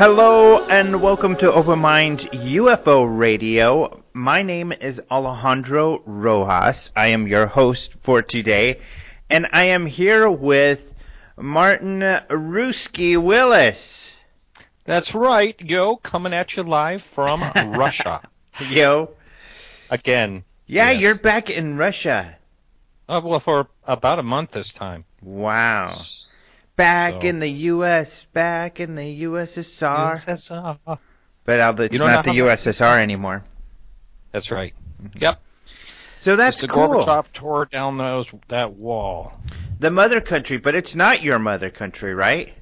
Hello and welcome to Open Mind UFO Radio. My name is Alejandro Rojas. I am your host for today, and I am here with Martin Ruski Willis. That's right, yo, coming at you live from Russia. Yo. Again. Yeah, Yes. you're back in Russia. Uh, well, for about a month this time. Wow. Back So- in the U.S., back in the USSR. USSR. But it's You don't the how much- USSR anymore. That's right. Yep. So that's Mr. cool. Gorbachev tore down those that wall. The mother country, but it's not your mother country, right?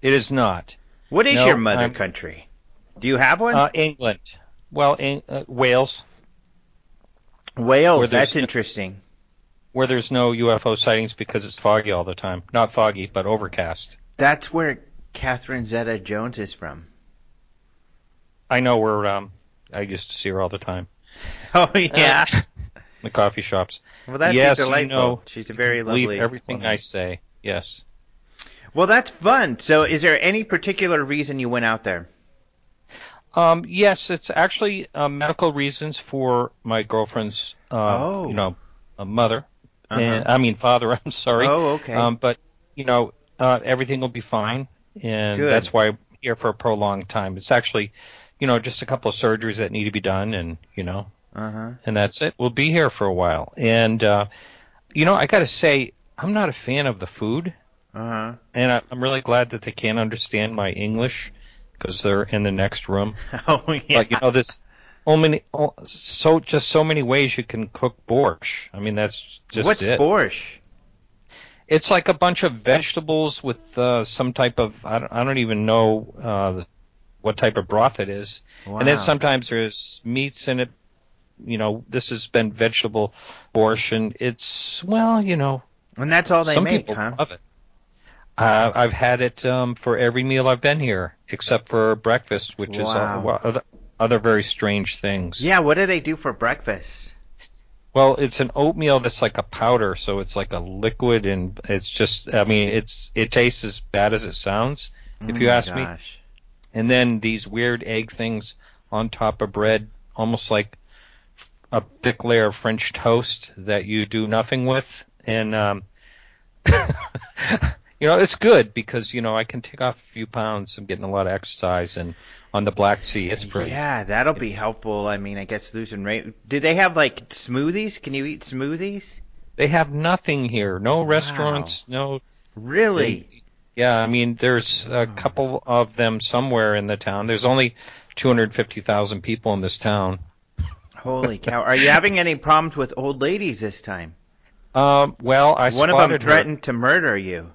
It is not. What is No, your mother I'm- country? Do you have one? Uh, England. Well, in, uh, Wales, Wales. That's interesting. Where there's no UFO sightings because it's foggy all the time. Not foggy, but overcast. That's where Catherine Zeta-Jones is from. I know where um, I used to see her all the time. Oh yeah. The coffee shops. well, that'd yes, be you know, She's a very Believe lovely. everything woman. I say. Yes. Well, that's fun. So, is there any particular reason you went out there? Um, yes, it's actually uh, medical reasons for my girlfriend's, uh, Oh. you know, uh, mother. Uh-huh. And I mean father. I'm sorry. Oh, okay. Um, but you know, uh, everything will be fine, and Good. that's why I'm here for a prolonged time. It's actually, you know, just a couple of surgeries that need to be done, and you know, uh huh. and that's it. We'll be here for a while, and uh, you know, I got to say, I'm not a fan of the food, Uh huh. and I, I'm really glad that they can't understand my English because they're in the next room. Oh yeah. But you know, there's so many, oh, so just so many ways you can cook borscht. I mean, that's just What's it. borscht? It's like a bunch of vegetables with uh, some type of I don't, I don't even know uh, what type of broth it is, Wow. and then sometimes there's meats in it. You know, this has been vegetable borscht, and it's well, you know, And that's all they some make, people huh? love it. Uh, I've had it um, for every meal I've been here, except for breakfast, which is Wow. uh, well, other, very strange things. Yeah. What do they do for breakfast? Well, it's an oatmeal that's like a powder, so it's like a liquid, and it's just, I mean, it's it tastes as bad as it sounds, if Oh you my ask me. And then these weird egg things on top of bread, almost like a thick layer of French toast that you do nothing with, and um, you know, it's good because you know I can take off a few pounds. I'm getting a lot of exercise, and on the Black Sea, it's pretty. Yeah, that'll be helpful. I mean, I guess losing weight. Do they have like smoothies? Can you eat smoothies? They have nothing here, no restaurants, no Really? Yeah, I mean, there's a couple of them somewhere in the town. There's only 250,000 people in this town. Holy cow! Are you having any problems with old ladies this time? Um, well, I One of them her. threatened to murder you.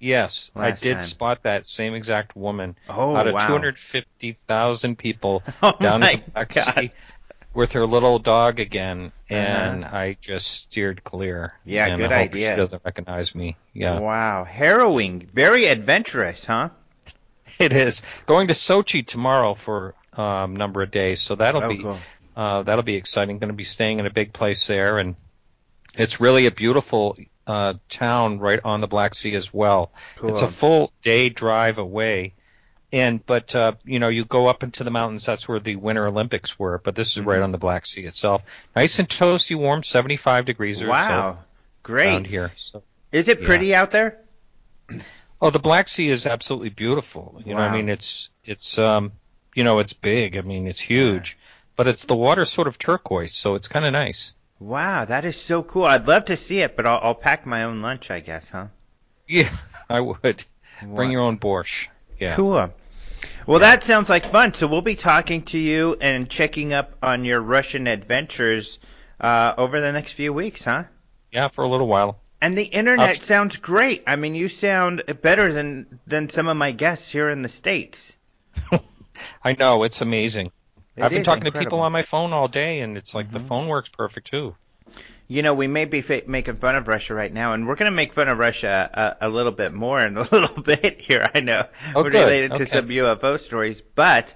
Yes, I did time. spot that same exact woman Oh out of wow! 250,000 people oh down in God. With her little dog again, and I just steered clear. Yeah, and good I hope idea. She doesn't recognize me. Yeah, Wow, harrowing, very adventurous, huh? it is. Going to Sochi tomorrow for a um, number of days, so that'll oh, be cool. Uh, that'll be exciting. Going to be staying in a big place there, and it's really a beautiful uh, town right on the Black Sea as well. Cool. It's a full day drive away, and but uh, you know you go up into the mountains. That's where the Winter Olympics were, but this is Mm-hmm. right on the Black Sea itself. Nice and toasty, warm, 75 degrees or wow, so great. here. So, Is it Yeah. pretty out there? oh, the Black Sea is absolutely beautiful. You know, Wow. I mean, it's it's um, you know, it's big. I mean, it's huge, but it's the water sort of turquoise, so it's kind of nice. Wow, that is so cool. I'd love to see it, but I'll, I'll pack my own lunch, I guess, huh? Yeah, I would. Bring your own borscht. Yeah. Cool. Well, that sounds like fun. So we'll be talking to you and checking up on your Russian adventures uh, over the next few weeks, huh? Yeah, for a little while. And the internet sounds great. I mean, you sound better than than some of my guests here in the states. I know it's amazing. It I've been talking to people on my phone all day, and it's like Mhm. the phone works perfect too. You know, we may be fa- making fun of Russia right now, and we're going to make fun of Russia a, a little bit more in a little bit here. I know, Oh, related to some UFO stories, but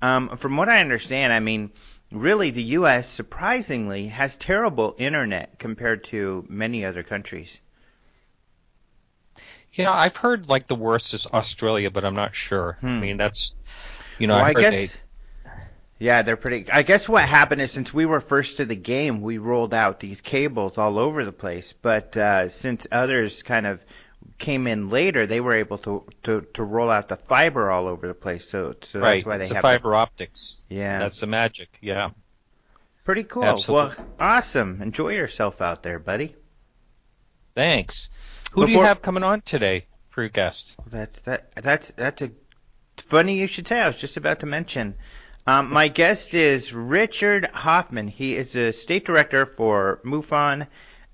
um, from what I understand, I mean, really, the U.S. surprisingly has terrible internet compared to many other countries. Yeah, I've heard like the worst is Australia, but I'm not sure. I Hmm. mean, that's you know, well, I I guess. Yeah, they're pretty. I guess what happened is since we were first to the game, we rolled out these cables all over the place. But uh, since others kind of came in later, they were able to, to, to roll out the fiber all over the place. So so right, that's why they it's the have fiber optics. Yeah, That's the magic. Yeah. pretty cool. absolutely. Well, awesome. Enjoy yourself out there, buddy. Thanks. Who do you have coming on today for your guest? That's that. That's that's a funny you should say. I was just about to mention. Um, my guest is Richard Hoffman. He is a state director for MUFON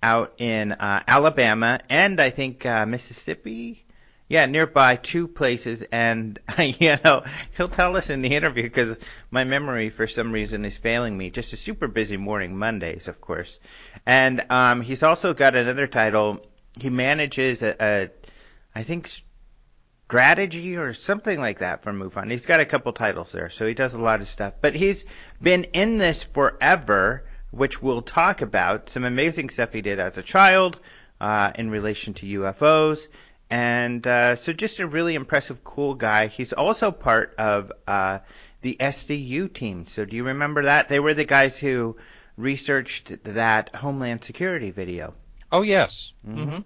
out in uh, Alabama and I think uh, Mississippi. Yeah, nearby two places, and you know he'll tell us in the interview because my memory for some reason is failing me. Just a super busy morning, Mondays, of course, and um, he's also got another title. He manages a, a I think strategy or something like that for MUFON. He's got a couple titles there, so he does a lot of stuff. But he's been in this forever, which we'll talk about. Some amazing stuff he did as a child uh, in relation to UFOs. And uh, so just a really impressive, cool guy. He's also part of uh, the SCU team. So do you remember that? They were the guys who researched that Homeland Security video. Oh yes. Mhm.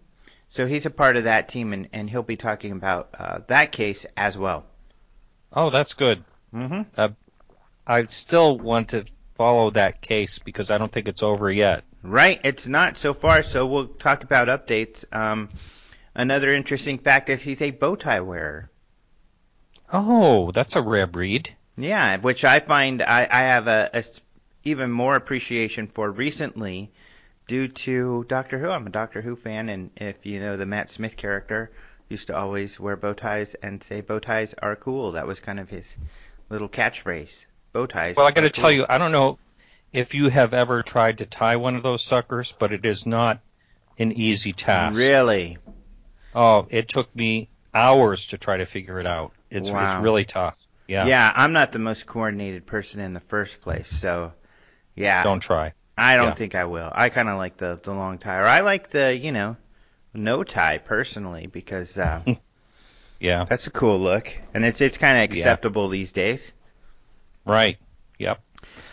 So he's a part of that team, and, and he'll be talking about uh, that case as well. Oh, that's good. Mm-hmm. I still want to follow that case because I don't think it's over yet. Right, it's not so far, so we'll talk about updates. Um, another interesting fact is he's a bow tie wearer. Oh, that's a rare breed. Yeah, which I find I, I have a, a even more appreciation for recently due to Doctor Who. I'm a Doctor Who fan, and if you know the Matt Smith character, used to always wear bow ties and say bow ties are cool. That was kind of his little catchphrase. Bow ties. Well, I got to are tell you, I don't know if you have ever tried to tie one of those suckers, but it is not an easy task. Really? Oh, it took me hours to try to figure it out. It's Wow. it's really tough. Yeah. Yeah, I'm not the most coordinated person in the first place, so yeah, Don't try. I don't yeah. think I will. I kind of like the the long tie, or I like the you know no tie personally because uh, Yeah. that's a cool look, and it's it's kind of acceptable these days. Right. Yep.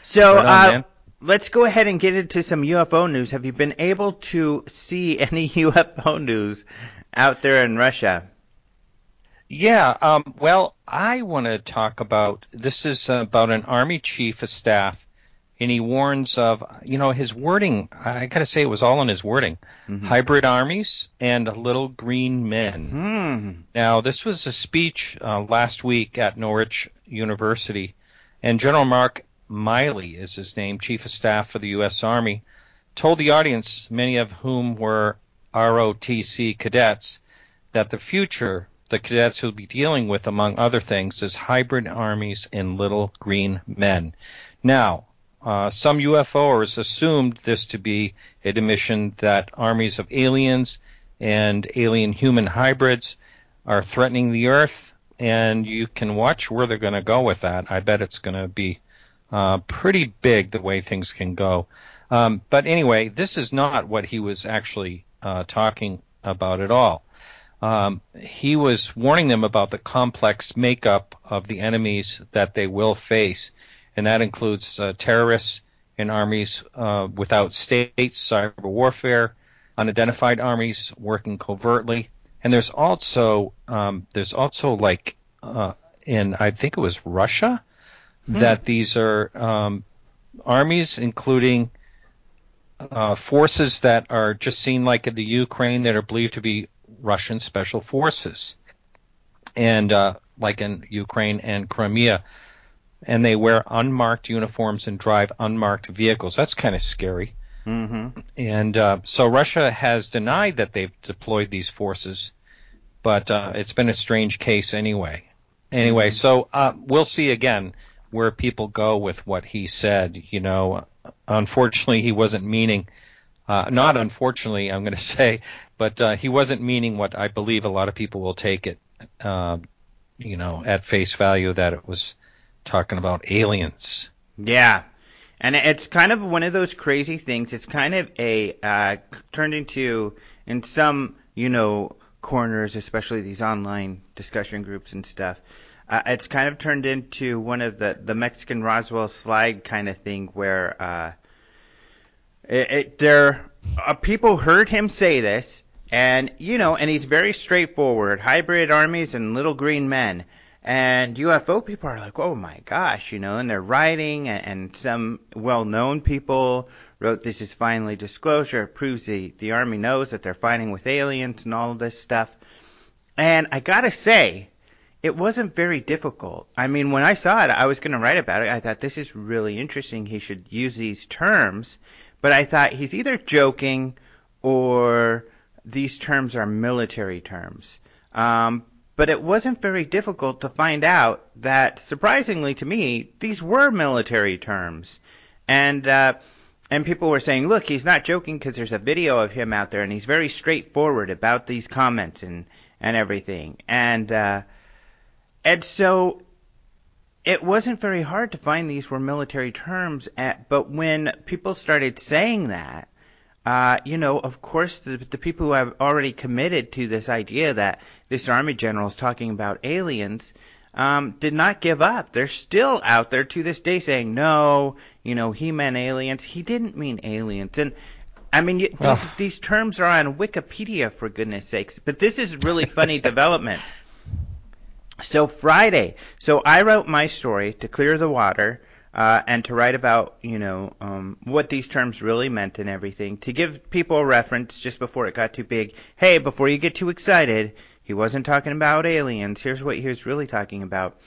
So Right on, uh, let's go ahead and get into some UFO news. Have you been able to see any UFO news out there in Russia? Yeah. Um, well, I want to talk about this is about an army chief of staff, and he warns of you know his wording. I got to say it was all in his wording. Mhm. Hybrid armies and little green men. Hmm. Now, this was a speech uh, last week at Norwich University, and General Mark Milley is his name, Chief of Staff for the U.S. Army, told the audience, many of whom were ROTC cadets, that the future the cadets will be dealing with, among other things, is hybrid armies and little green men. Now, uh, some UFOers assumed this to be a admission that armies of aliens and alien human hybrids are threatening the Earth, and you can watch where they're going to go with that. I bet it's going to be uh, pretty big the way things can go. Um, but anyway, this is not what he was actually uh, talking about at all. Um, he was warning them about the complex makeup of the enemies that they will face, and that includes uh, terrorists and armies uh, without states, cyber warfare, unidentified armies working covertly, and there's also um, there's also like uh, in I think it was Russia that these are um, armies including uh, forces that are just seen like in the Ukraine that are believed to be Russian special forces. And uh, like in Ukraine and Crimea, and they wear unmarked uniforms and drive unmarked vehicles. That's kind of scary. Mm-hmm. And uh, so Russia has denied that they've deployed these forces, but uh, it's been a strange case anyway. Anyway, mm-hmm. so uh, we'll see again where people go with what he said. You know, unfortunately, he wasn't meaning. Uh, not unfortunately, I'm going to say, but uh, he wasn't meaning what I believe a lot of people will take it, uh, you know, at face value that it was talking about aliens. Yeah, and it's kind of one of those crazy things. It's kind of a uh, turned into in some you know corners, especially these online discussion groups and stuff. Uh, it's kind of turned into one of the the Mexican Roswell slide kind of thing where uh, it, it there uh, people heard him say this, and you know, and he's very straightforward: hybrid armies and little green men. And UFO people are like, oh my gosh, you know, and they're writing, and, and some well known people wrote, this is finally disclosure. It proves the, the Army knows that they're fighting with aliens and all of this stuff. And I gotta say, it wasn't very difficult. I mean, when I saw it, I was to write about it. I thought this is really interesting. He should use these terms. But I thought he's either joking or these terms are military terms. Um, but it wasn't very difficult to find out that, surprisingly to me, these were military terms. And, uh, and people were saying, look, he's not joking because there's a video of him out there and he's very straightforward about these comments and, and everything. And, uh, and so it wasn't very hard to find these were military terms. At, but when people started saying that, uh, you know, of course, the, the people who have already committed to this idea that this army general is talking about aliens um, did not give up. They're still out there to this day saying, no, you know, he meant aliens. He didn't mean aliens. And I mean, you, these, these terms are on Wikipedia, for goodness sakes. But this is really funny development. So Friday, so I wrote my story to clear the water uh, and to write about, you know, um, what these terms really meant and everything, to give people a reference just before it got too big. Hey, before you get too excited, he wasn't talking about aliens. Here's what he was really talking about.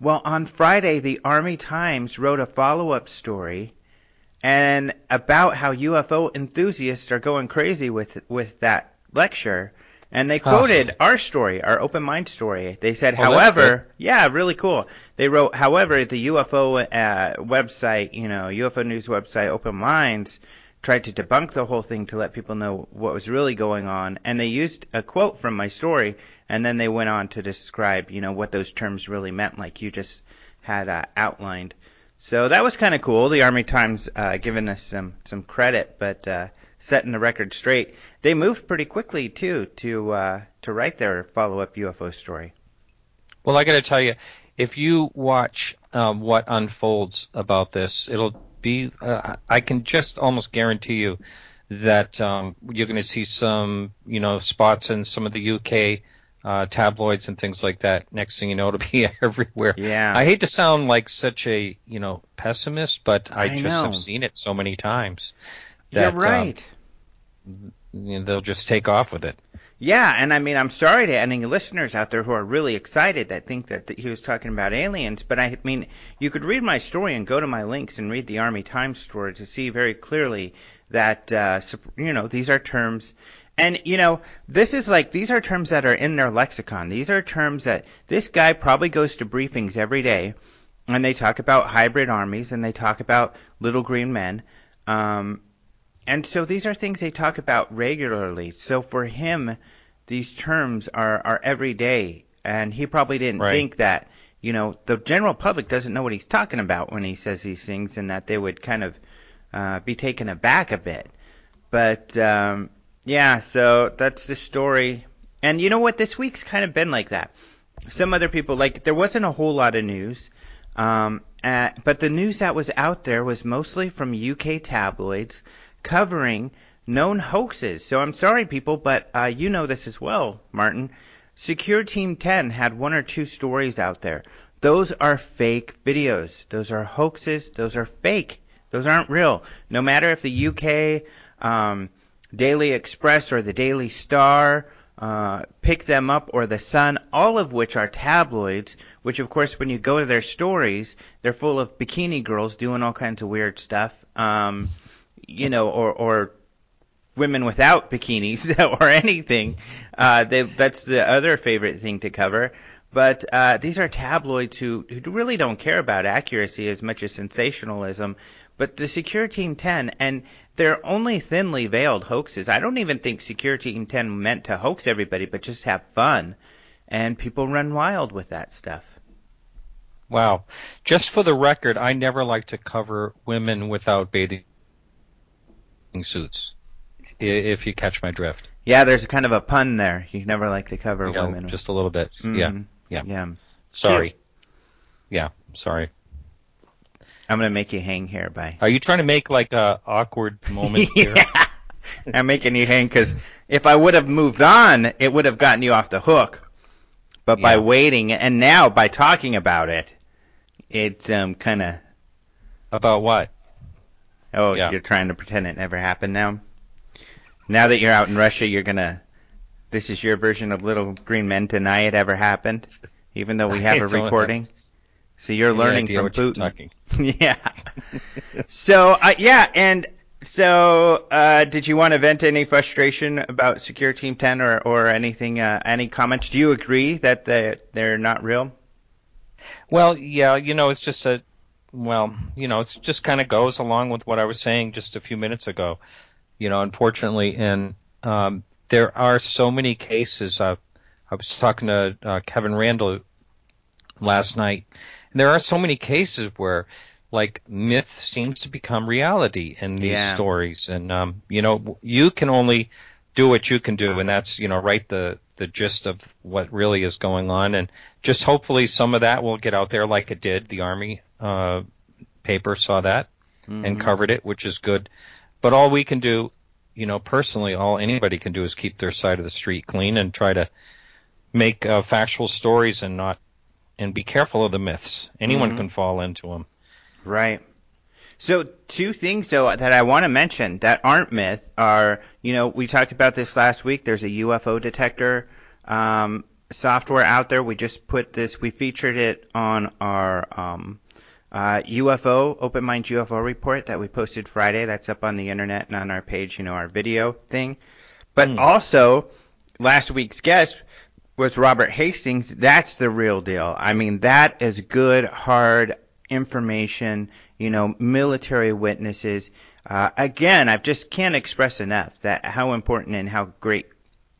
Well, on Friday, the Army Times wrote a follow-up story and about how UFO enthusiasts are going crazy with with that lecture and they quoted oh. our story, our open mind story. They said, oh, however, yeah, really cool. They wrote, however, the UFO uh, website, you know, UFO news website, Open Minds, tried to debunk the whole thing to let people know what was really going on. And they used a quote from my story, and then they went on to describe, you know, what those terms really meant, like you just had uh, outlined. So that was kind of cool. The Army Times uh, giving us some some credit, but uh, setting the record straight. They moved pretty quickly too to uh, to write their follow up UFO story. Well, I got to tell you, if you watch um, what unfolds about this, it'll be. Uh, I can just almost guarantee you that um, you're going to see some, you know, spots in some of the UK uh, tabloids and things like that. Next thing you know, it'll be everywhere. Yeah. I hate to sound like such a, you know, pessimist, but I, I just know. have seen it so many times. That, You're right. Um, you know, they'll just take off with it. Yeah, and I mean, I'm sorry to any listeners out there who are really excited that think that, he was talking about aliens, but I mean, you could read my story and go to my links and read the Army Times story to see very clearly that, uh, you know, these are terms. And, you know, this is like, these are terms that are in their lexicon. These are terms that this guy probably goes to briefings every day, and they talk about hybrid armies and they talk about little green men. Um, and so these are things they talk about regularly. So for him, these terms are, are everyday. And he probably didn't right. think that, you know, the general public doesn't know what he's talking about when he says these things and that they would kind of uh, be taken aback a bit. But, um, yeah, so that's the story. And you know what? This week's kind of been like that. Some other people, like, there wasn't a whole lot of news. Um, uh, but the news that was out there was mostly from UK tabloids covering known hoaxes. So I'm sorry, people, but uh, you know this as well, Martin. Secure Team 10 had one or two stories out there. Those are fake videos. Those are hoaxes. Those are fake. Those aren't real. No matter if the UK um, Daily Express or the Daily Star uh, Pick Them Up or The Sun, all of which are tabloids, which, of course, when you go to their stories, they're full of bikini girls doing all kinds of weird stuff, um, you know, or, or women without bikinis or anything. Uh, they, that's the other favorite thing to cover. But uh, these are tabloids who, who really don't care about accuracy as much as sensationalism. But the Secure Team 10, and they're only thinly veiled hoaxes. I don't even think Secure Team 10 meant to hoax everybody, but just have fun. And people run wild with that stuff. Wow. Just for the record, I never like to cover women without bathing suits, if you catch my drift. Yeah, there's kind of a pun there. You never like to cover You know, women. just a little bit. Mhm. Yeah. Yeah. yeah. Sorry. Yeah. Sorry. I'm gonna make you hang here by. Are you trying to make like a awkward moment here? yeah. I'm making you hang because if I would have moved on, it would have gotten you off the hook. But by waiting and now by talking about it, it's um kind of About what? Oh Yeah. you're trying to pretend it never happened now. Now that you're out in Russia, you're gonna. This is your version of Little Green Men deny it ever happened, even though we have a don't have recording. So you're learning from what you're Putin. yeah. so uh, yeah, and so uh, did you want to vent any frustration about Secure Team 10 or or anything? Uh, any comments? Do you agree that they they're not real? Well, yeah, you know, it's just a, well, you know, it just kind of goes along with what I was saying just a few minutes ago. You know, unfortunately, and um, there are so many cases. Uh, I was talking to uh, Kevin Randle last night, and there are so many cases where, like, myth seems to become reality in these Yeah. stories, and um, you know, you can only do what you can do, and that's you know, write the the gist of what really is going on, and just hopefully some of that will get out there like it did. The Army uh, paper saw that and Mhm. covered it, which is good. But all we can do, you know, personally, all anybody can do is keep their side of the street clean and try to make uh, factual stories and not and be careful of the myths. Anyone Mhm. can fall into them. Right. So two things though that I want to mention that aren't myth are, you know, we talked about this last week. There's a UFO detector um, software out there. We just put this. We featured it on our um, uh, UFO Open Mind UFO report that we posted Friday. That's up on the internet and on our page. You know, our video thing. But Hmm. also, last week's guest was Robert Hastings. That's the real deal. I mean, that is good, hard information, you know, military witnesses. Uh, again, I just can't express enough that how important and how great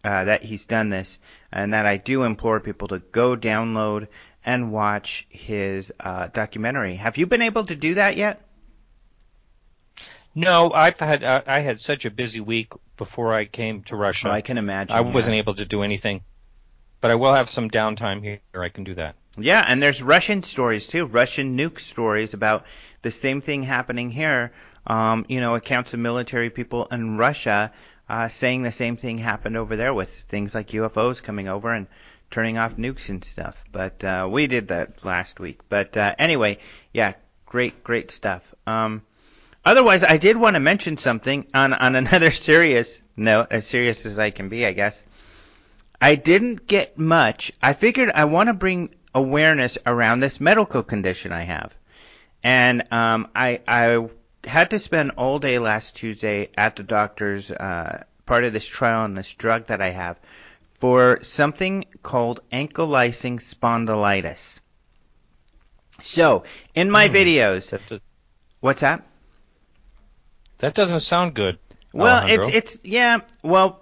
uh, that he's done this, and that I do implore people to go download and watch his uh, documentary. Have you been able to do that yet? No, I've had uh, I had such a busy week before I came to Russia. Oh, I can imagine. I yeah. wasn't able to do anything. But I will have some downtime here. I can do that. Yeah, and there's Russian stories too, Russian nuke stories about the same thing happening here. Um, you know, accounts of military people in Russia uh, saying the same thing happened over there with things like UFOs coming over and turning off nukes and stuff. But uh, we did that last week. But uh, anyway, yeah, great, great stuff. Um, otherwise, I did want to mention something on on another serious note, as serious as I can be, I guess. I didn't get much. I figured I want to bring awareness around this medical condition I have. And um, I, I had to spend all day last Tuesday at the doctor's uh, part of this trial on this drug that I have for something called ankylosing spondylitis. So, in my Hmm. videos, That, do- what's that? that doesn't sound good. Well, Alejandro. it's it's yeah. Well,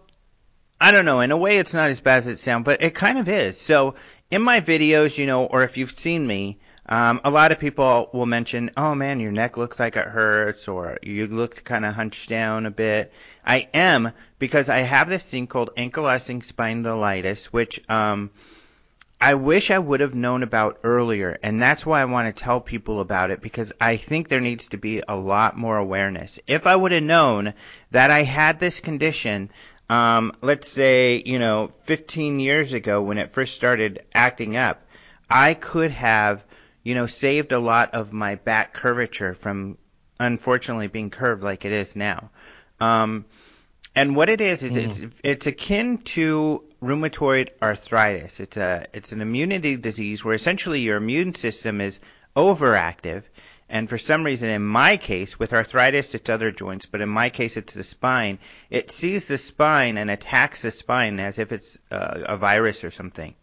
I don't know. In a way, it's not as bad as it sounds, but it kind of is. So in my videos, you know, or if you've seen me, um, a lot of people will mention, "Oh man, your neck looks like it hurts," or "You look kind of hunched down a bit." I am because I have this thing called ankylosing spondylitis, which um, I wish I would have known about earlier, and that's why I want to tell people about it because I think there needs to be a lot more awareness. If I would have known that I had this condition, um, let's say, you know, 15 years ago when it first started acting up, I could have, you know, saved a lot of my back curvature from unfortunately being curved like it is now. Um, and what it is is it's it's akin to rheumatoid arthritis. It's a it's an immunity disease where essentially your immune system is overactive, and for some reason, in my case, with arthritis, it's other joints, but in my case, it's the spine. It sees the spine and attacks the spine as if it's uh, a virus or something.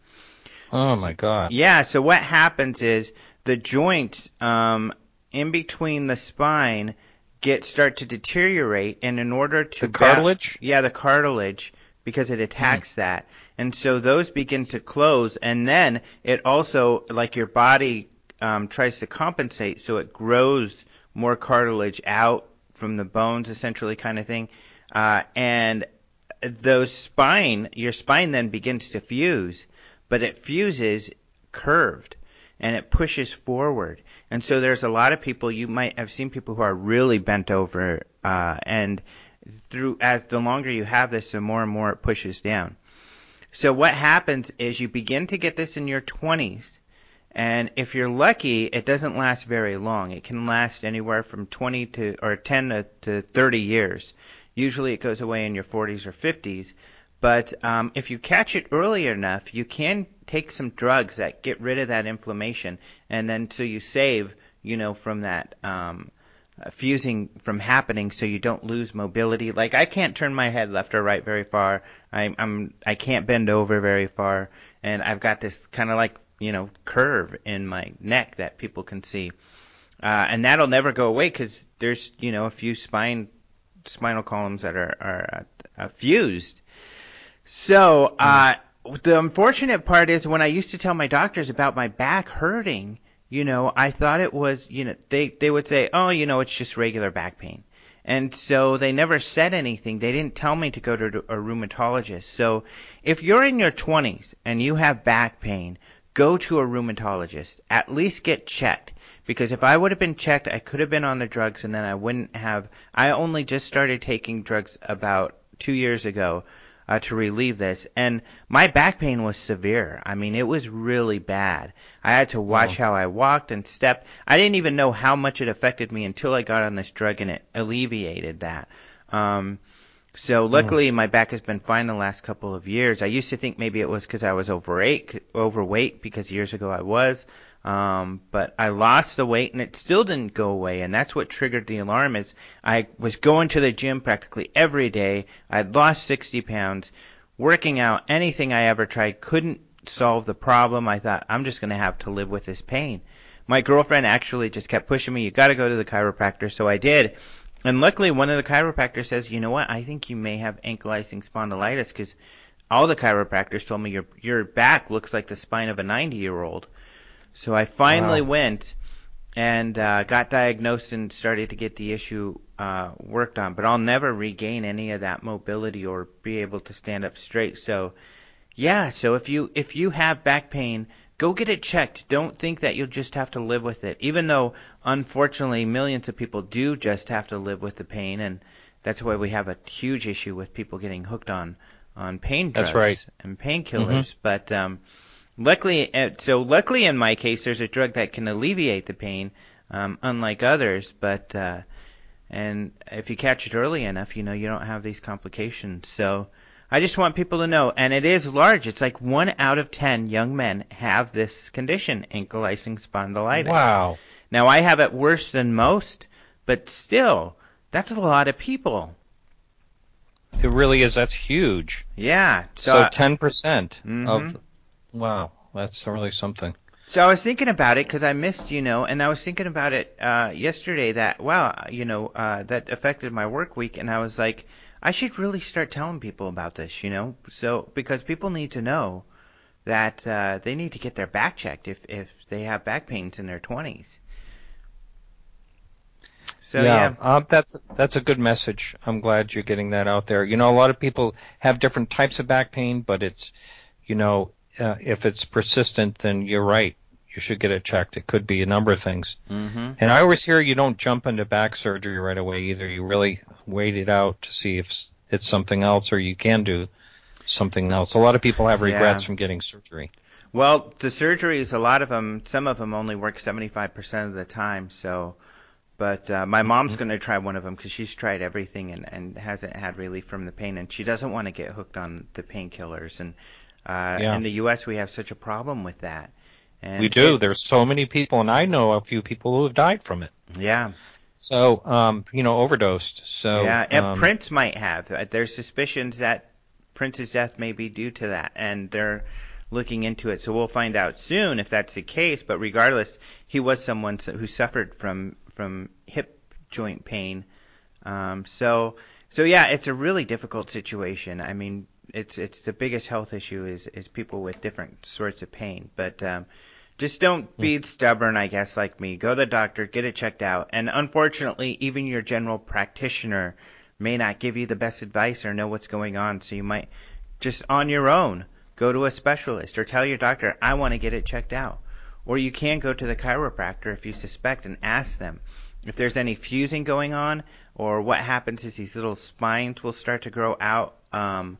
Oh my god. Yeah. So what happens is the joints um, in between the spine get start to deteriorate, and in order to the cartilage, yeah, the cartilage, because it attacks mm. that, and so those begin to close, and then it also like your body um, tries to compensate, so it grows more cartilage out from the bones, essentially, kind of thing, uh, and those spine, your spine then begins to fuse, but it fuses curved and it pushes forward. And so there's a lot of people you might have seen people who are really bent over, uh, and through as the longer you have this, the more and more it pushes down. So what happens is you begin to get this in your 20s, and if you're lucky, it doesn't last very long. It can last anywhere from 20 to or 10 to, to 30 years. Usually, it goes away in your 40s or 50s. But um, if you catch it early enough, you can take some drugs that get rid of that inflammation, and then so you save, you know, from that um, uh, fusing from happening, so you don't lose mobility. Like I can't turn my head left or right very far. I, I'm I can't bend over very far, and I've got this kind of like you know curve in my neck that people can see, uh, and that'll never go away because there's you know a few spine spinal columns that are are uh, fused. So. Uh, the unfortunate part is when I used to tell my doctors about my back hurting, you know, I thought it was, you know, they they would say, "Oh, you know, it's just regular back pain." And so they never said anything. They didn't tell me to go to a rheumatologist. So if you're in your 20s and you have back pain, go to a rheumatologist. At least get checked. Because if I would have been checked, I could have been on the drugs and then I wouldn't have. I only just started taking drugs about two years ago uh, to relieve this. And my back pain was severe. I mean, it was really bad. I had to watch oh. how I walked and stepped. I didn't even know how much it affected me until I got on this drug and it alleviated that. Um, so luckily, mm. my back has been fine the last couple of years. I used to think maybe it was because I was overweight, overweight because years ago I was. Um, but I lost the weight and it still didn't go away. And that's what triggered the alarm is I was going to the gym practically every day. I'd lost 60 pounds, working out, anything I ever tried couldn't solve the problem. I thought I'm just going to have to live with this pain. My girlfriend actually just kept pushing me. You got to go to the chiropractor. So I did. And luckily, one of the chiropractors says, you know what? I think you may have ankylosing spondylitis because all the chiropractors told me your your back looks like the spine of a 90 year old. So I finally wow. went and uh, got diagnosed and started to get the issue uh, worked on. But I'll never regain any of that mobility or be able to stand up straight. So, yeah. So if you if you have back pain, go get it checked. Don't think that you'll just have to live with it. Even though, unfortunately, millions of people do just have to live with the pain, and that's why we have a huge issue with people getting hooked on on pain drugs right. and painkillers. Mm-hmm. But um, Luckily, uh, so luckily in my case, there's a drug that can alleviate the pain, um, unlike others. But uh, and if you catch it early enough, you know you don't have these complications. So I just want people to know, and it is large. It's like one out of ten young men have this condition, ankylosing spondylitis. Wow. Now I have it worse than most, but still, that's a lot of people. It really is. That's huge. Yeah. So ten percent mm-hmm. of Wow, that's really something. So I was thinking about it because I missed, you know, and I was thinking about it uh, yesterday that wow, you know, uh, that affected my work week, and I was like, I should really start telling people about this, you know, so because people need to know that uh, they need to get their back checked if if they have back pains in their twenties. So yeah, yeah. Uh, that's that's a good message. I'm glad you're getting that out there. You know, a lot of people have different types of back pain, but it's, you know, uh, if it's persistent, then you're right. You should get it checked. It could be a number of things. Mm-hmm. And I always hear you don't jump into back surgery right away either. You really wait it out to see if it's something else or you can do something else. A lot of people have regrets yeah. from getting surgery. Well, the surgeries, a lot of them, some of them only work 75% of the time. So But uh, my mom's going to try one of them because she's tried everything and, and hasn't had relief from the pain, and she doesn't want to get hooked on the painkillers. And uh, Yeah. in the U.S., we have such a problem with that. And We do. it- There's so many people, and I know a few people who have died from it. yeah, So, um, you know, overdosed. So, yeah. And um, Prince might have. Uh, There's suspicions that Prince's death may be due to that, and they're looking into it. So we'll find out soon if that's the case. But regardless, he was someone who suffered from from hip joint pain. Um, so so yeah, it's a really difficult situation. I mean, it's it's the biggest health issue is is people with different sorts of pain. But um, just don't be stubborn, I guess, like me. Go to the doctor, get it checked out. And unfortunately, even your general practitioner may not give you the best advice or know what's going on. So you might just on your own go to a specialist or tell your doctor, I want to get it checked out. Or you can go to the chiropractor if you suspect and ask them if there's any fusing going on or what happens is these little spines will start to grow out, um,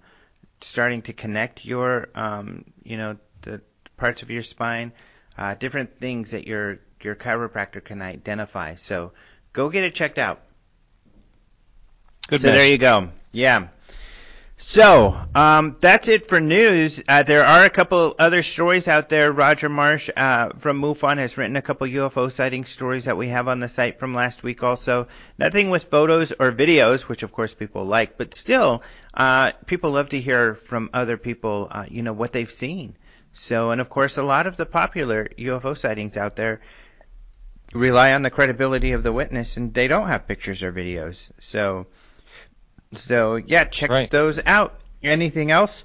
starting to connect your, um, you know, the parts of your spine, uh, different things that your your chiropractor can identify. So go get it checked out. good so there you go. Yeah. So um, that's it for news. Uh, there are a couple other stories out there. Roger Marsh uh, from MUFON has written a couple UFO sighting stories that we have on the site from last week. Also, nothing with photos or videos, which of course people like, but still, uh, people love to hear from other people. Uh, you know what they've seen. So, and of course, a lot of the popular UFO sightings out there rely on the credibility of the witness, and they don't have pictures or videos. So, so yeah, check right. those out. Anything else?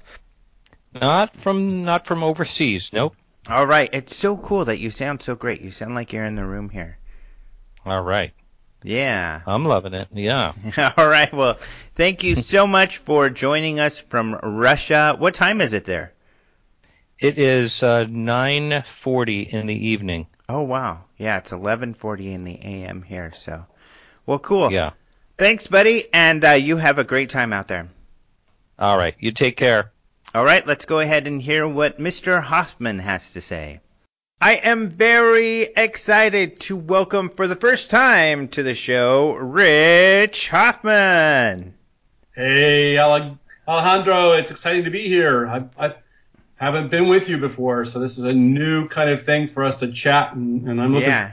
Not from not from overseas. Nope. All right. It's so cool that you sound so great. You sound like you're in the room here. All right. Yeah. I'm loving it. Yeah. All right. Well, thank you so much for joining us from Russia. What time is it there? It is uh, 9:40 in the evening. Oh wow. Yeah, it's 11:40 in the AM here. So, well, cool. Yeah. Thanks, buddy, and uh, you have a great time out there. All right. You take care. All right, let's go ahead and hear what Mr. Hoffman has to say. I am very excited to welcome for the first time to the show Rich Hoffman. Hey, Alejandro, it's exciting to be here. I, I haven't been with you before, so this is a new kind of thing for us to chat, and, and I'm looking. Yeah.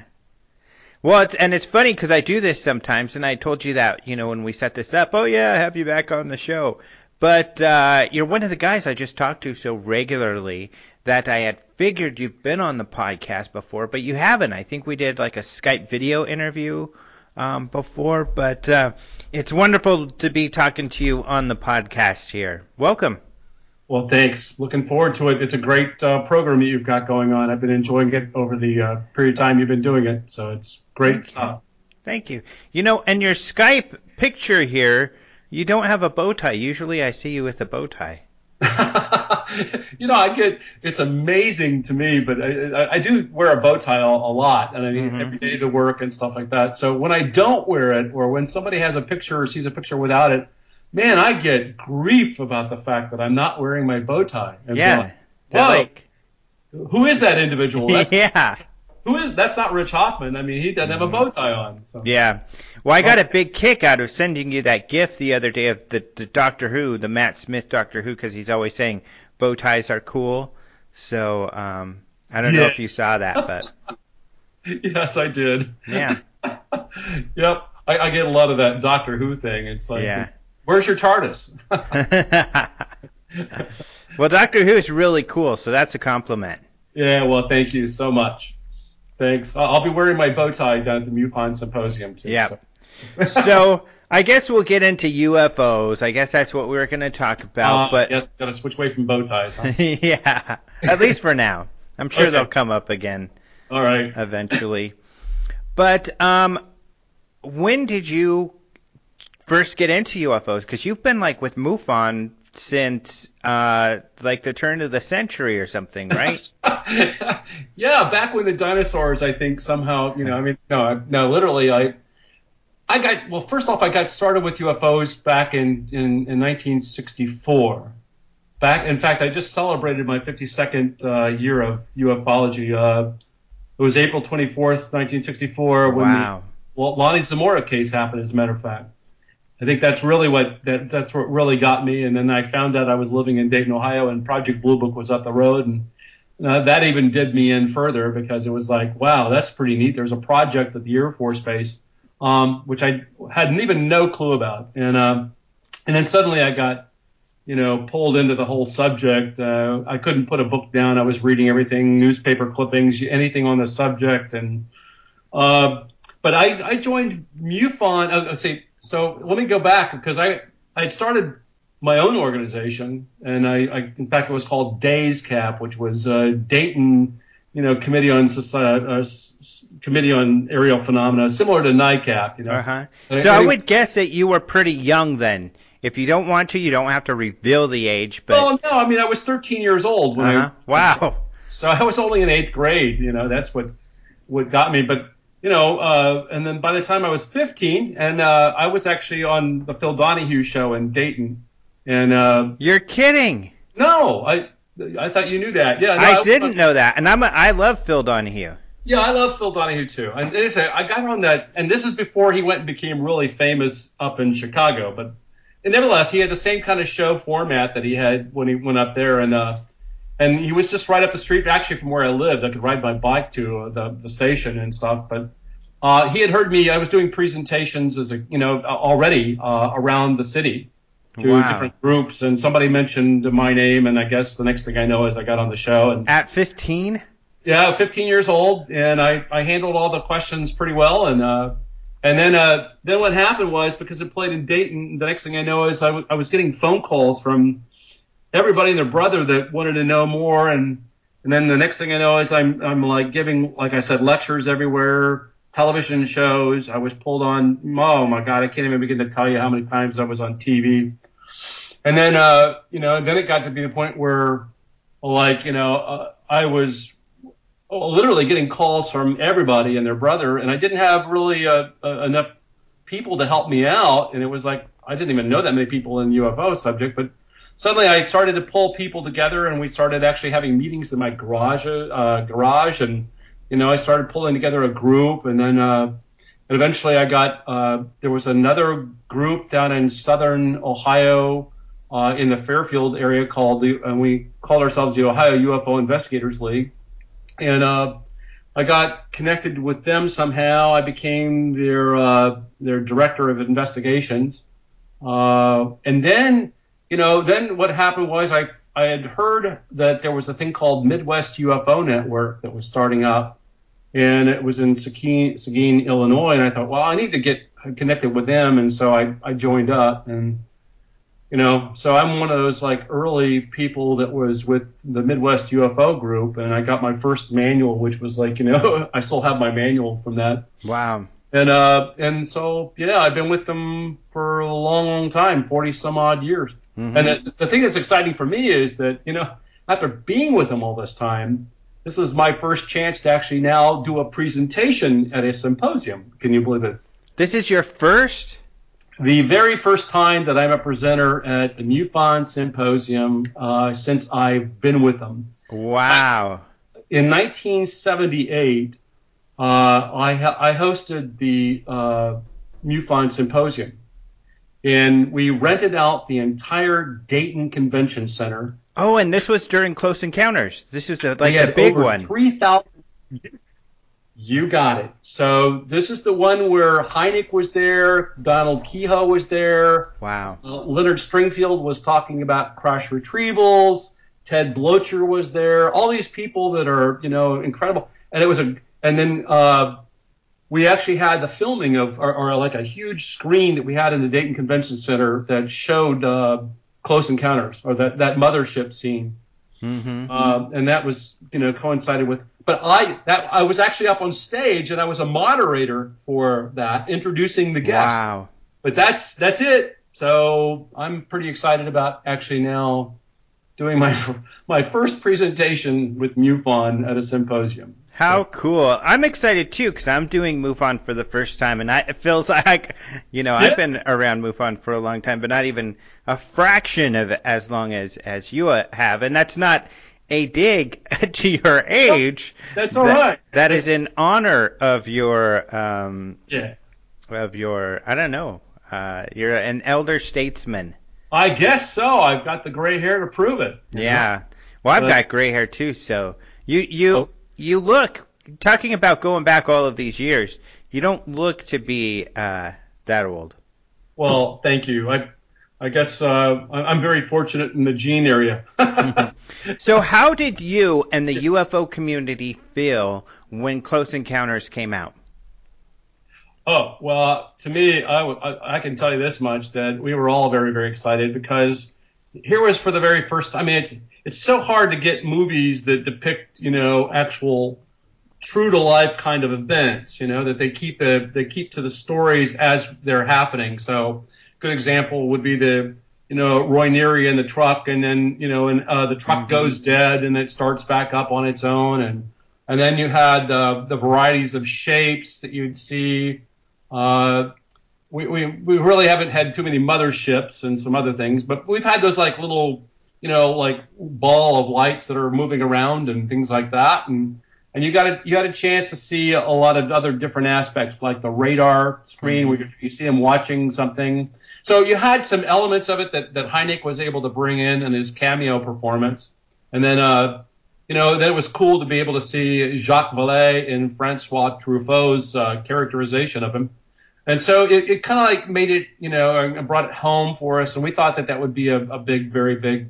Well, it's, and it's funny because I do this sometimes, and I told you that, you know, when we set this up. Oh yeah, have you back on the show. But uh, you're one of the guys I just talked to so regularly that I had figured you've been on the podcast before, but you haven't. I think we did like a Skype video interview um, before, but uh, it's wonderful to be talking to you on the podcast here. Welcome. Well, thanks. Looking forward to it. It's a great uh, program that you've got going on. I've been enjoying it over the uh, period of time you've been doing it, so it's great Thank you. stuff. Thank you. You know, and your Skype picture here, you don't have a bow tie. Usually I see you with a bow tie. you know, I get it's amazing to me, but I, I, I do wear a bow tie a, a lot, and I mean Mhm. every day to work and stuff like that. So when I don't wear it, or when somebody has a picture or sees a picture without it, man, I get grief about the fact that I'm not wearing my bow tie. And Yeah. so, like, who is that individual? That's, yeah. Who is that's not Rich Hoffman? I mean, he doesn't have a bow tie on. So. Yeah. Well, I got a big kick out of sending you that gift the other day of the, the Doctor Who, the Matt Smith Doctor Who, because he's always saying bow ties are cool. So um, I don't know if you saw that, but Yes, I did. yeah, yep, I, I get a lot of that Doctor Who thing. It's like, yeah. where's your TARDIS? well, Doctor Who is really cool, so that's a compliment. Yeah, well, thank you so much. Thanks. I'll be wearing my bow tie down at the MUFON Symposium too. Yeah. so. So I guess we'll get into UFOs. I guess that's what we were going to talk about, Uh, but yes, gotta switch away from bow ties. Huh? yeah, at least for now. I'm sure Okay. they'll come up again. All right. eventually. But um, when did you first get into UFOs? Because you've been like with MUFON since uh, like the turn of the century or something, right? yeah, back when the dinosaurs, I think somehow, you know, I mean, no, no, literally, I, I got well. First off, I got started with UFOs back in in, in 1964. Back, in fact, I just celebrated my 52nd uh, year of ufology. Uh, it was April 24th, 1964, when wow. well, Lonnie Zamora case happened. As a matter of fact, I think that's really what that, that's what really got me. And then I found out I was living in Dayton, Ohio, and Project Blue Book was up the road, and uh, that even did me in further because it was like, wow, that's pretty neat. There's a project at the Air Force Base, um, which I had even no clue about, and um, and then suddenly I got you know, pulled into the whole subject. Uh, I couldn't put a book down. I was reading everything, newspaper clippings, anything on the subject, and uh, but I, I joined MUFON. Uh, uh say so. Let me go back because I I started my own organization, and I, I in fact it was called Days Cap, which was uh, Dayton, you know, Committee on Society, uh, Committee on Aerial Phenomena, similar to NICAP. You know. Uh-huh. So I, I would guess that you were pretty young then if you don't want to, you don't have to reveal the age. But oh no, I mean I was 13 years old when uh-huh. I wow. So I was only in eighth grade. You know that's what what got me. But you know, uh, and then by the time I was 15, and uh, I was actually on the Phil Donahue show in Dayton. And uh, you're kidding? No, I I thought you knew that. Yeah, no, I, I didn't know that, and I'm a, I love Phil Donahue. Yeah, I love Phil Donahue too. And I got on that, and this is before he went and became really famous up in Chicago. But and nevertheless, he had the same kind of show format that he had when he went up there, and uh, and he was just right up the street, actually from where I lived. I could ride my bike to uh, the the station and stuff. But uh, he had heard me. I was doing presentations as a you know already uh, around the city to wow. different groups, and somebody mentioned my name, and I guess the next thing I know is I got on the show. And at 15. Yeah, 15 years old, and I, I handled all the questions pretty well, and uh, and then, uh, then what happened was because it played in Dayton, the next thing I know is I, w- I was getting phone calls from everybody and their brother that wanted to know more. And, and then the next thing I know is I'm, I'm like giving, like I said, lectures everywhere, television shows. I was pulled on, oh my God, I can't even begin to tell you how many times I was on TV. And then, uh, you know, then it got to be the point where, like, you know, uh, I was literally getting calls from everybody and their brother, and I didn't have really uh, uh, enough people to help me out. And it was like I didn't even know that many people in UFO subject, but suddenly I started to pull people together, and we started actually having meetings in my garage, uh, garage, and you know I started pulling together a group, and then uh, and eventually I got uh, there was another group down in southern Ohio. Uh, in the Fairfield area, called and we called ourselves the Ohio UFO Investigators League and uh, I got connected with them somehow. I became their uh, their director of investigations, uh, and then you know, then what happened was I I had heard that there was a thing called Midwest UFO Network that was starting up, and it was in Seguin, Seguin, Illinois, and I thought, well, I need to get connected with them, and so I I joined up and you know, so I'm one of those like early people that was with the Midwest UFO group, and I got my first manual, which was like, you know, I still have my manual from that. Wow. And uh, and so yeah, I've been with them for a long, long time, forty some odd years. Mm-hmm. And the, the thing that's exciting for me is that you know, after being with them all this time, this is my first chance to actually now do a presentation at a symposium. Can you believe it? This is your first the very first time that I'm a presenter at the MUFON Symposium uh, since I've been with them. Wow. In 1978, uh, I, ha- I hosted the uh, MUFON Symposium. And we rented out the entire Dayton Convention Center. Oh, and this was during Close Encounters. This was a, like a big one. 3,000 you got it. So this is the one where Hynek was there, Donald Keyhoe was there. Wow. Uh, Leonard Stringfield was talking about crash retrievals. Ted Bloecher was there. All these people that are you know incredible. And it was a and then uh, we actually had the filming of or, or, like a huge screen that we had in the Dayton Convention Center that showed uh, Close Encounters or that that mothership scene. Mm-hmm. Uh, and that was you know coincided with but I that I was actually up on stage and I was a moderator for that, introducing the guests. Wow. But that's that's it. So I'm pretty excited about actually now doing my my first presentation with MUFON at a symposium. How cool! I'm excited too because I'm doing MUFON for the first time, and I, it feels like, you know, yeah. I've been around MUFON for a long time, but not even a fraction of as long as as you have, and that's not a dig to your age. That's all that, right. That is in honor of your um, yeah of your, I don't know, uh, you're an elder statesman. I guess so. I've got the gray hair to prove it. Yeah. Well, I've But- got gray hair too, so you you Oh. You look talking about going back all of these years. You don't look to be uh, that old. Well, thank you. I, I guess uh, I'm very fortunate in the gene area. So, how did you and the UFO community feel when Close Encounters came out? Oh well, to me, I, I, I can tell you this much that we were all very very excited because here was for the very first. I mean, it's it's so hard to get movies that depict you know actual true to life kind of events. You know that they keep the they keep to the stories as they're happening. So, good example would be the you know Roy Neary in the truck, and then you know and uh, the truck goes dead, and it starts back up on its own, and and then you had uh, the varieties of shapes that you'd see. Uh, we, we, we really haven't had too many motherships and some other things, but we've had those like little, you know, like ball of lights that are moving around and things like that. And, and you got a, you had a chance to see a lot of other different aspects, like the radar screen where you, see him watching something. So you had some elements of it that, that Hynek was able to bring in in his cameo performance. And then, uh, you know, then it was cool to be able to see Jacques Vallée in Francois Truffaut's uh, characterization of him. And so it, it kind of like made it, you know, and brought it home for us. And we thought that that would be a, a big, very big,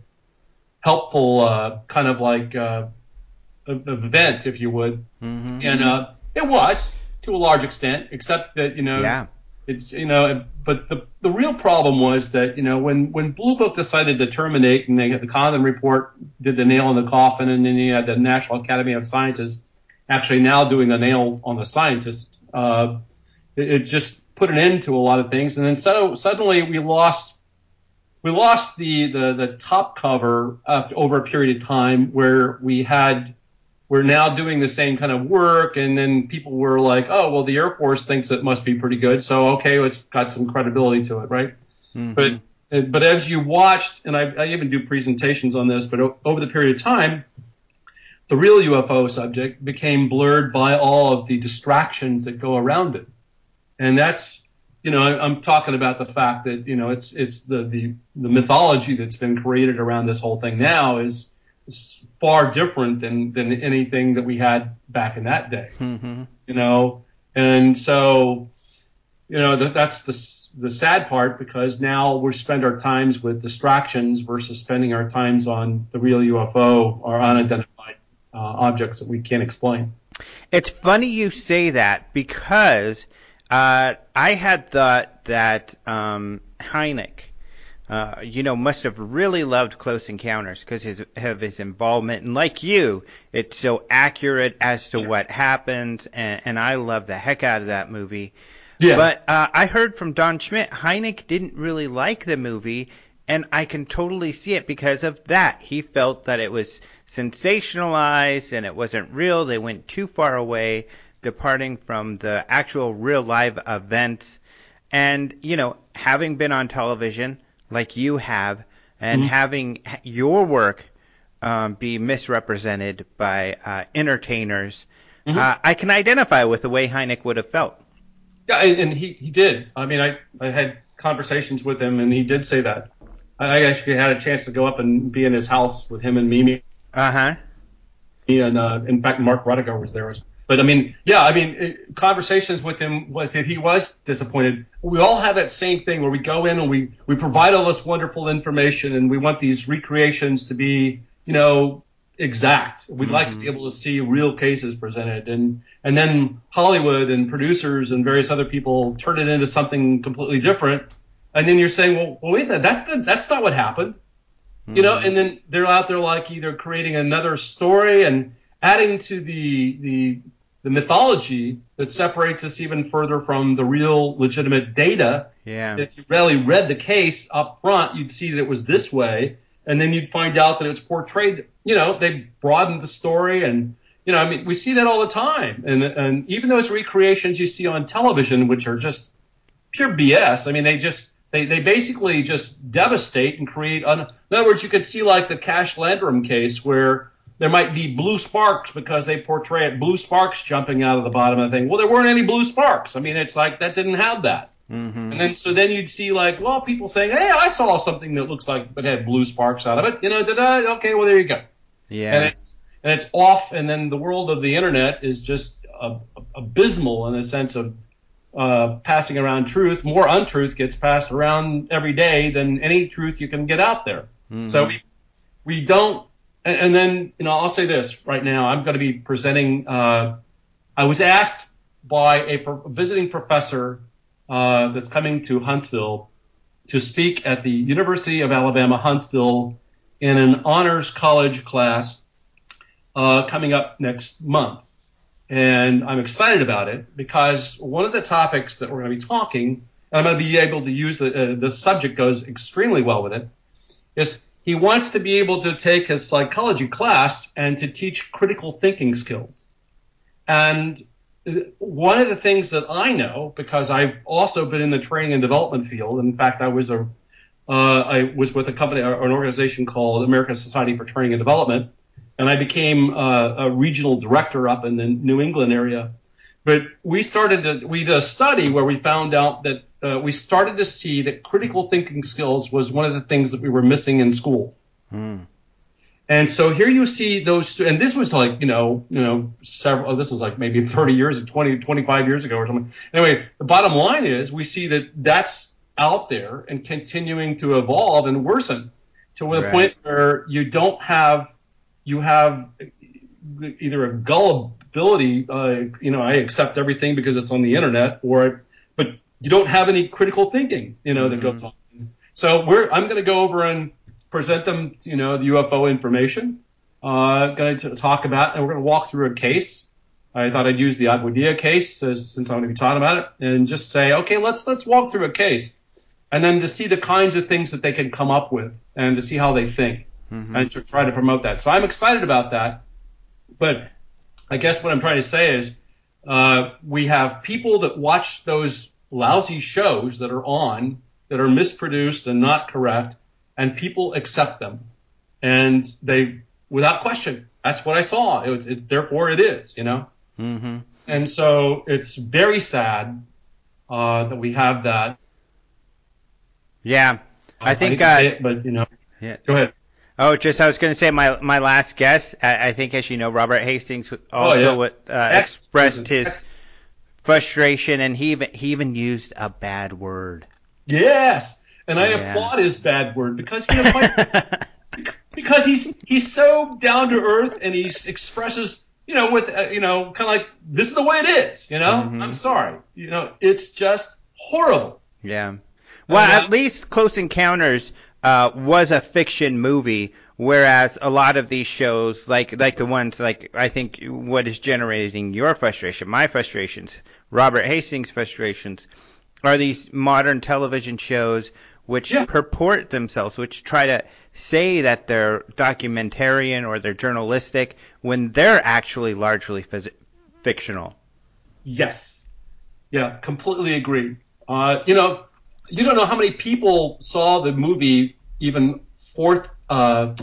helpful uh, kind of like uh, event, if you would. Mm-hmm. And uh, it was to a large extent, except that, you know, Yeah. it, you know, but the the real problem was that you know when when Blue Book decided to terminate and they had the Condon report did the nail in the coffin, and then you had the National Academy of Sciences actually now doing the nail on the scientist. Uh, it, it just put an end to a lot of things, and then so suddenly we lost we lost the the, the top cover over a period of time where we had we're now doing the same kind of work and then people were like oh well the air force thinks it must be pretty good so okay it's got some credibility to it right Mhm. but but as you watched and I, I even do presentations on this but o- over the period of time the real ufo subject became blurred by all of the distractions that go around it and that's you know I- i'm talking about the fact that you know it's it's the the, the mythology that's been created around this whole thing now is, is far different than than anything that we had back in that day Mhm. you know and so you know th- that's the the sad part because now we spend our times with distractions versus spending our times on the real UFO or unidentified uh, objects that we can't explain. It's funny you say that because uh, I had thought that um, Hynek, uh, you know, must have really loved Close Encounters because his, of his involvement. And like you, it's so accurate as to what happened, and, and I love the heck out of that movie. Yeah, But uh, I heard from Don Schmitt, Hynek didn't really like the movie, and I can totally see it because of that. He felt that it was sensationalized and it wasn't real. They went too far away, departing from the actual real live events. And, you know, having been on television like you have, and Mhm. having your work um, be misrepresented by uh, entertainers, Mhm. uh, I can identify with the way Hynek would have felt. yeah, and and he, he did. I mean, I, I had conversations with him, and he did say that. I I actually had a chance to go up and be in his house with him and Mimi Uh huh. and uh, in fact Mark Rodeghier was there. But I mean, yeah, I mean, it, conversations with him was that he was disappointed. We all have that same thing where we go in and we we provide all this wonderful information and we want these recreations to be, you know, exact. We'd like to be mm-hmm. able to see real cases presented and and then Hollywood and producers and various other people turn it into something completely different. And then you're saying, well, well wait, a minute, that's the, that's not what happened you know mm-hmm. and then they're out there like either creating another story and adding to the the the mythology that separates us even further from the real legitimate data Yeah. if you really read the case up front you'd see that it was this way and then you'd find out that it's portrayed you know they broadened the story and you know i mean we see that all the time and and even those recreations you see on television which are just pure BS. I mean, they just they, they basically just devastate and create. Un- in other words, you could see like the Cash Landrum case where there might be blue sparks because they portray it blue sparks jumping out of the bottom of the thing. Well, there weren't any blue sparks. I mean, it's like that didn't have that. Mm-hmm. And then so then you'd see like, well, people saying, hey, I saw something that looks like it had blue sparks out of it. You know, da-da, okay, well there you go. Yeah. And it's and it's off. And then the world of the internet is just abysmal in the sense of uh, passing around truth. More untruth gets passed around every day than any truth you can get out there. Mm-hmm. So we we don't. And, and, then you know, I'll say this right now. I'm going to be presenting. Uh, I was asked by a pro- visiting professor uh, that's coming to Huntsville to speak at the University of Alabama Huntsville in an honors college class uh, coming up next month. And I'm excited about it because one of the topics that we're going to be talking, and I'm going to be able to use the, uh, the subject goes extremely well with it, is he wants to be able to take his psychology class and to teach critical thinking skills. And one of the things that I know, because I've also been in the training and development field, in fact, I was a uh, I was with a company or an organization called American Society for Training and Development, and I became uh, a regional director up in the New England area. But we started to, we did a study where we found out that uh, we started to see that critical thinking skills was one of the things that we were missing in schools. Hmm. And so here you see those, two. and this was like, you know, you know, several, oh, this was like maybe 30 years or 20, 25 years ago or something. Anyway, the bottom line is we see that that's out there and continuing to evolve and worsen to the right. point where you don't have, you have either a gullibility, uh, you know, I accept everything because it's on the internet, or, you don't have any critical thinking, you know, mm-hmm. that goes mm-hmm. on. So we're, I'm going to go over and present them, you know, the UFO information. Uh, going to talk about, and we're going to walk through a case. I thought I'd use the Aguadilla case as, since I'm going to be talking about it, and just say, okay, let's let's walk through a case, and then to see the kinds of things that they can come up with, and to see how they think, mm-hmm. and to try to promote that. So I'm excited about that. But I guess what I'm trying to say is, uh, we have people that watch those lousy shows that are on that are misproduced and not correct, and people accept them, and they without question. That's what I saw. It was, it's therefore it is, you know. Mm-hmm. And so it's very sad uh, that we have that. Yeah, I think. I uh, it, but you know, yeah. Go ahead. Oh, just I was going to say my my last guess. I, I, think, as you know, Robert Hastings also oh, yeah. what, uh, expressed his frustration, and he even he even used a bad word. Yes, and I yeah. applaud his bad word because you know, because he's he's so down to earth and he expresses you know with uh, you know kind of like this is the way it is. You know, mm-hmm. I'm sorry. You know, it's just horrible. Yeah. Well, at least Close Encounters uh, was a fiction movie, whereas a lot of these shows, like like the ones like I think what is generating your frustration, my frustrations, Robert Hastings' frustrations, are these modern television shows which yeah. purport themselves, which try to say that they're documentarian or they're journalistic when they're actually largely phys- fictional. Yes. Yeah, completely agree. Uh, you know, you don't know how many people saw the movie even fourth uh,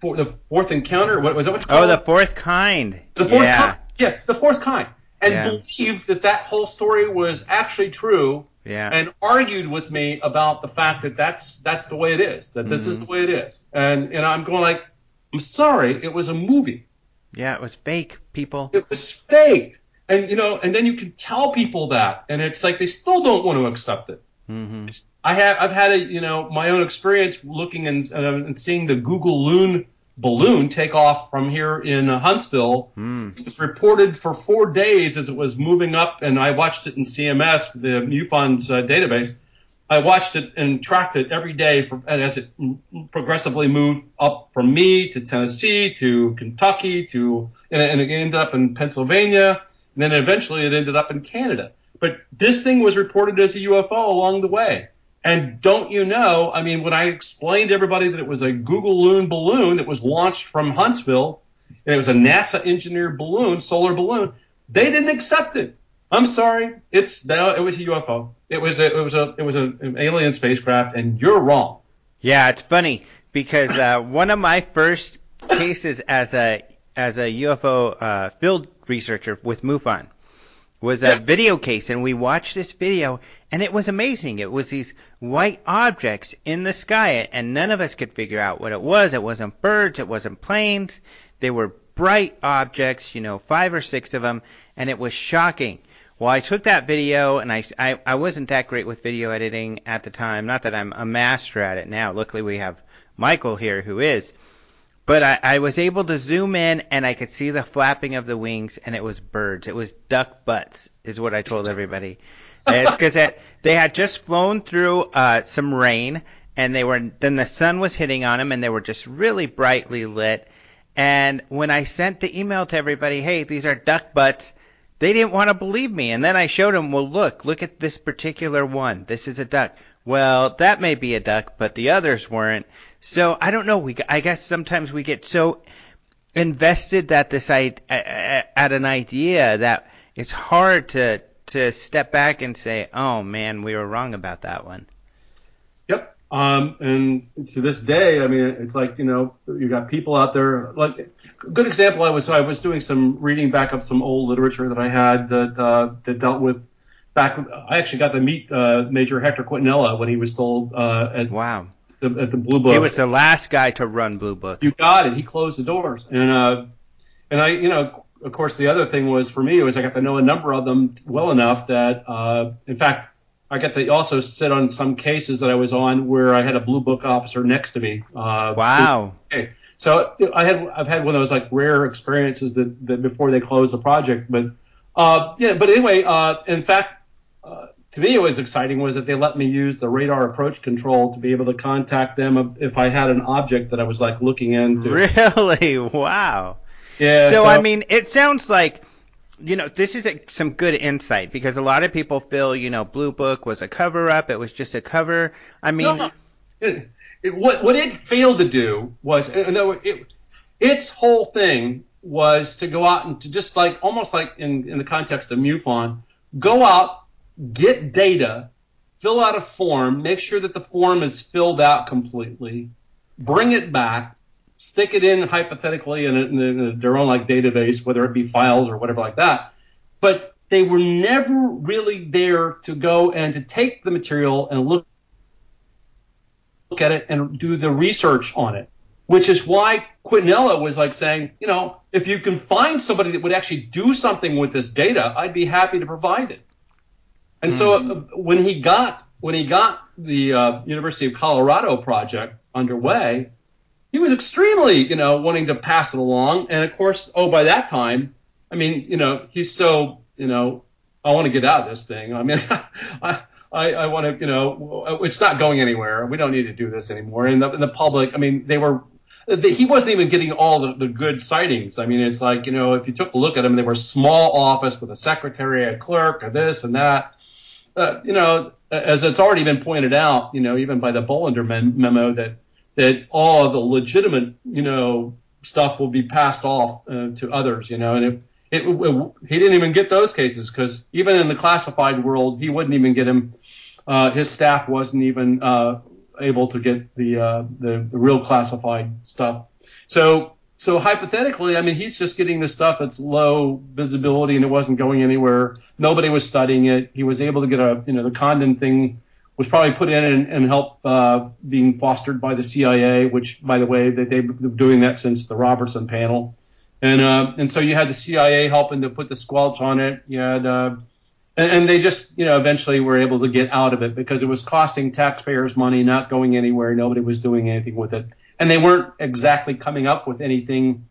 for the fourth encounter. What was that? What's called? Oh, the fourth kind. The fourth yeah. kind. Yeah, the fourth kind. And yeah. believe that that whole story was actually true yeah. and argued with me about the fact that that's that's the way it is, that this mm-hmm. is the way it is. And and I'm going like, I'm sorry, it was a movie. Yeah, it was fake, people. It was faked. And you know, and then you can tell people that, and it's like they still don't want to accept it. Mm-hmm. I have I've had a you know my own experience looking and, and seeing the Google Loon balloon take off from here in Huntsville. Mm. It was reported for four days as it was moving up, and I watched it in CMS, the MUFON's uh, database. I watched it and tracked it every day for, as it progressively moved up from me to Tennessee to Kentucky to, and, and it ended up in Pennsylvania, and then eventually it ended up in Canada. But this thing was reported as a UFO along the way. And don't you know, I mean, when I explained to everybody that it was a Google Loon balloon that was launched from Huntsville, and it was a NASA engineered balloon, solar balloon, they didn't accept it. I'm sorry, it's no, it was a UFO. It was a, it was a, it was a, an alien spacecraft, and you're wrong. Yeah, it's funny because uh, one of my first cases as a as a UFO uh, field researcher with MUFON was a yeah. video case, and we watched this video, and it was amazing. It was these white objects in the sky, and none of us could figure out what it was. It wasn't birds, it wasn't planes. They were bright objects, you know, five or six of them, and it was shocking. Well, I took that video, and I, I, I wasn't that great with video editing at the time. Not that I'm a master at it now. Luckily, we have Michael here who is. But I, I was able to zoom in and I could see the flapping of the wings, and it was birds. It was duck butts, is what I told everybody. it's because they had just flown through uh, some rain, and they were then the sun was hitting on them, and they were just really brightly lit. And when I sent the email to everybody, hey, these are duck butts, they didn't want to believe me. And then I showed them, well, look, look at this particular one. This is a duck. Well, that may be a duck, but the others weren't. So I don't know. We I guess sometimes we get so invested that this at an idea that it's hard to to step back and say, "Oh man, we were wrong about that one." Yep. Um, and to this day, I mean, it's like you know, you got people out there. Like, good example. I was I was doing some reading back of some old literature that I had that uh, that dealt with back. I actually got to meet uh, Major Hector Quintanilla when he was still uh, at wow the, at the Blue Book. He was the last guy to run Blue Book. You got it. He closed the doors, and uh, and I, you know, of course, the other thing was for me was I got to know a number of them well enough that, uh, in fact, I got to also sit on some cases that I was on where I had a Blue Book officer next to me. Uh, wow. Okay. So I had I've had one of those like rare experiences that, that before they closed the project, but uh, yeah. But anyway, uh, in fact, to me, it was exciting was that they let me use the radar approach control to be able to contact them if I had an object that I was like looking into. Really? Wow. Yeah. So, so I mean, it sounds like you know this is a, some good insight because a lot of people feel you know Blue Book was a cover up. It was just a cover. I mean, no, it, it, what what it failed to do was uh, no, it, its whole thing was to go out and to just like almost like in in the context of MUFON, go out get data, fill out a form, make sure that the form is filled out completely, bring it back, stick it in hypothetically in, a, in their own like database, whether it be files or whatever like that. But they were never really there to go and to take the material and look look at it and do the research on it. Which is why Quintanilla was like saying, you know, if you can find somebody that would actually do something with this data, I'd be happy to provide it. And so uh, when he got when he got the uh, University of Colorado project underway, he was extremely, you know, wanting to pass it along. And of course, oh, by that time, I mean, you know, he's so, you know, I want to get out of this thing. I mean, I, I, I want to, you know, it's not going anywhere. We don't need to do this anymore. And the, and the public, I mean, they were, he wasn't even getting all the, the good sightings. I mean, it's like, you know, if you took a look at them, they were small office with a secretary, a clerk, or this and that uh, you know, as it's already been pointed out, you know, even by the Bolender memo, that that all the legitimate, you know, stuff will be passed off uh, to others, you know, and it, it, it, he didn't even get those cases because even in the classified world, he wouldn't even get him. Uh, his staff wasn't even uh, able to get the, uh, the the real classified stuff. So so hypothetically, I mean, he's just getting the stuff that's low visibility and it wasn't going anywhere. Nobody was studying it. He was able to get a, you know, the Condon thing was probably put in and, and help uh, being fostered by the CIA, which, by the way, they, they've been doing that since the Robertson panel. And uh, and so you had the CIA helping to put the squelch on it. You had, uh, and, and they just, you know, eventually were able to get out of it because it was costing taxpayers money, not going anywhere. Nobody was doing anything with it and they weren't exactly coming up with anything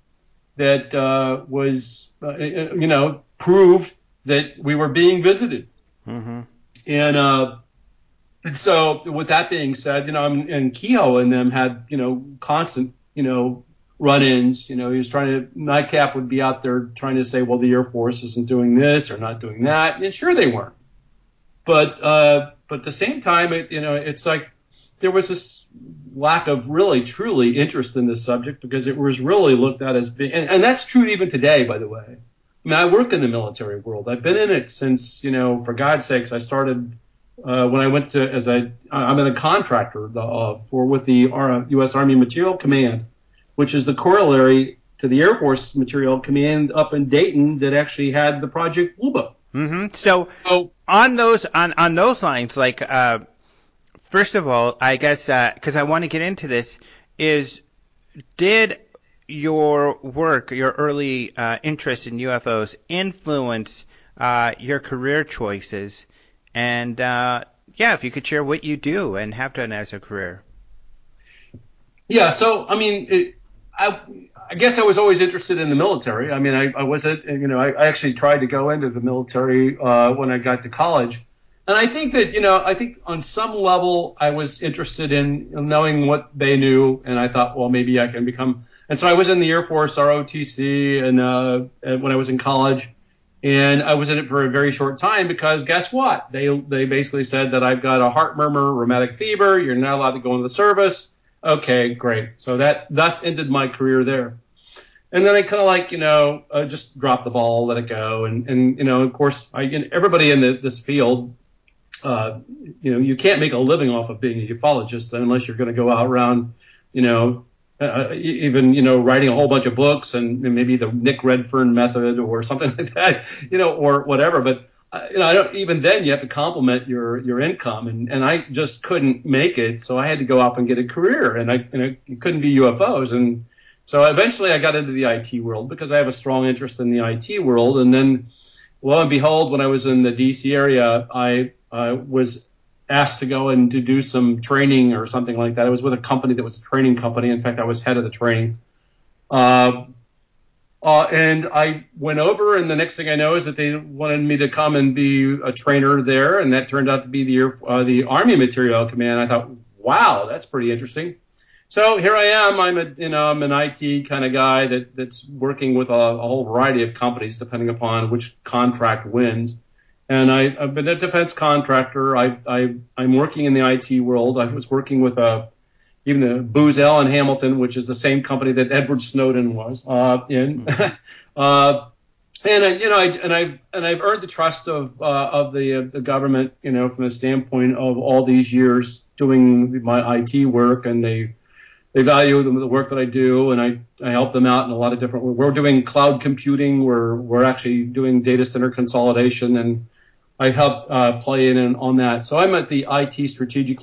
that uh, was, uh, uh, you know, proved that we were being visited. Mm-hmm. And, uh, and so, with that being said, you know, and Keyhoe and them had, you know, constant, you know, run-ins. You know, he was trying to NICAP would be out there trying to say, well, the Air Force isn't doing this or not doing that, and sure they weren't. But uh, but at the same time, it, you know, it's like there was this lack of really truly interest in this subject because it was really looked at as being, and, and that's true even today, by the way. I mean, I work in the military world. I've been in it since, you know, for God's sakes, I started uh, when I went to as I I'm in a contractor uh, for with the U.S. Army Material Command, which is the corollary to the Air Force Material Command up in Dayton that actually had the Project Blue Book. Mm-hmm. So, so on those on on those lines, like uh, first of all, I guess because uh, I want to get into this is did your work, your early uh, interest in UFOs, influence uh, your career choices? And uh, yeah, if you could share what you do and have done as a career. Yeah, so I mean, it, I I guess I was always interested in the military. I mean, I, I was not you know I, I, actually tried to go into the military uh, when I got to college, and I think that you know I think on some level I was interested in knowing what they knew, and I thought, well, maybe I can become. And so I was in the Air Force ROTC, and, uh, when I was in college, and I was in it for a very short time because guess what? They they basically said that I've got a heart murmur, rheumatic fever. You're not allowed to go into the service. Okay, great. So that thus ended my career there. And then I kind of like you know uh, just drop the ball, let it go, and and you know of course I everybody in the, this field, uh, you know you can't make a living off of being a ufologist unless you're going to go out around, you know uh, even you know writing a whole bunch of books and maybe the Nick Redfern method or something like that, you know, or whatever. But uh, you know, I don't even then you have to complement your your income, and and I just couldn't make it, so I had to go off and get a career, and I and it couldn't be UFOs, and so eventually I got into the IT world because I have a strong interest in the IT world, and then lo and behold, when I was in the DC area, I uh, was asked to go and to do some training or something like that. I was with a company that was a training company. In fact, I was head of the training. Uh, uh, and I went over, and the next thing I know is that they wanted me to come and be a trainer there, and that turned out to be the uh, the Army Material Command. I thought, wow, that's pretty interesting. So here I am. I'm a you know I'm an IT kind of guy that that's working with a, a whole variety of companies depending upon which contract wins and I, have been a defense contractor. I, I, I'm working in the IT world. I was working with a, uh, even the Booz Allen Hamilton, which is the same company that Edward Snowden was uh, in. Mm-hmm. uh, and I, you know, I, and I've and I've earned the trust of uh, of the uh, the government, you know, from the standpoint of all these years doing my IT work, and they they value the, the work that I do, and I, I help them out in a lot of different. We're doing cloud computing. We're we're actually doing data center consolidation, and I helped uh, play in on that. So I'm at the IT strategic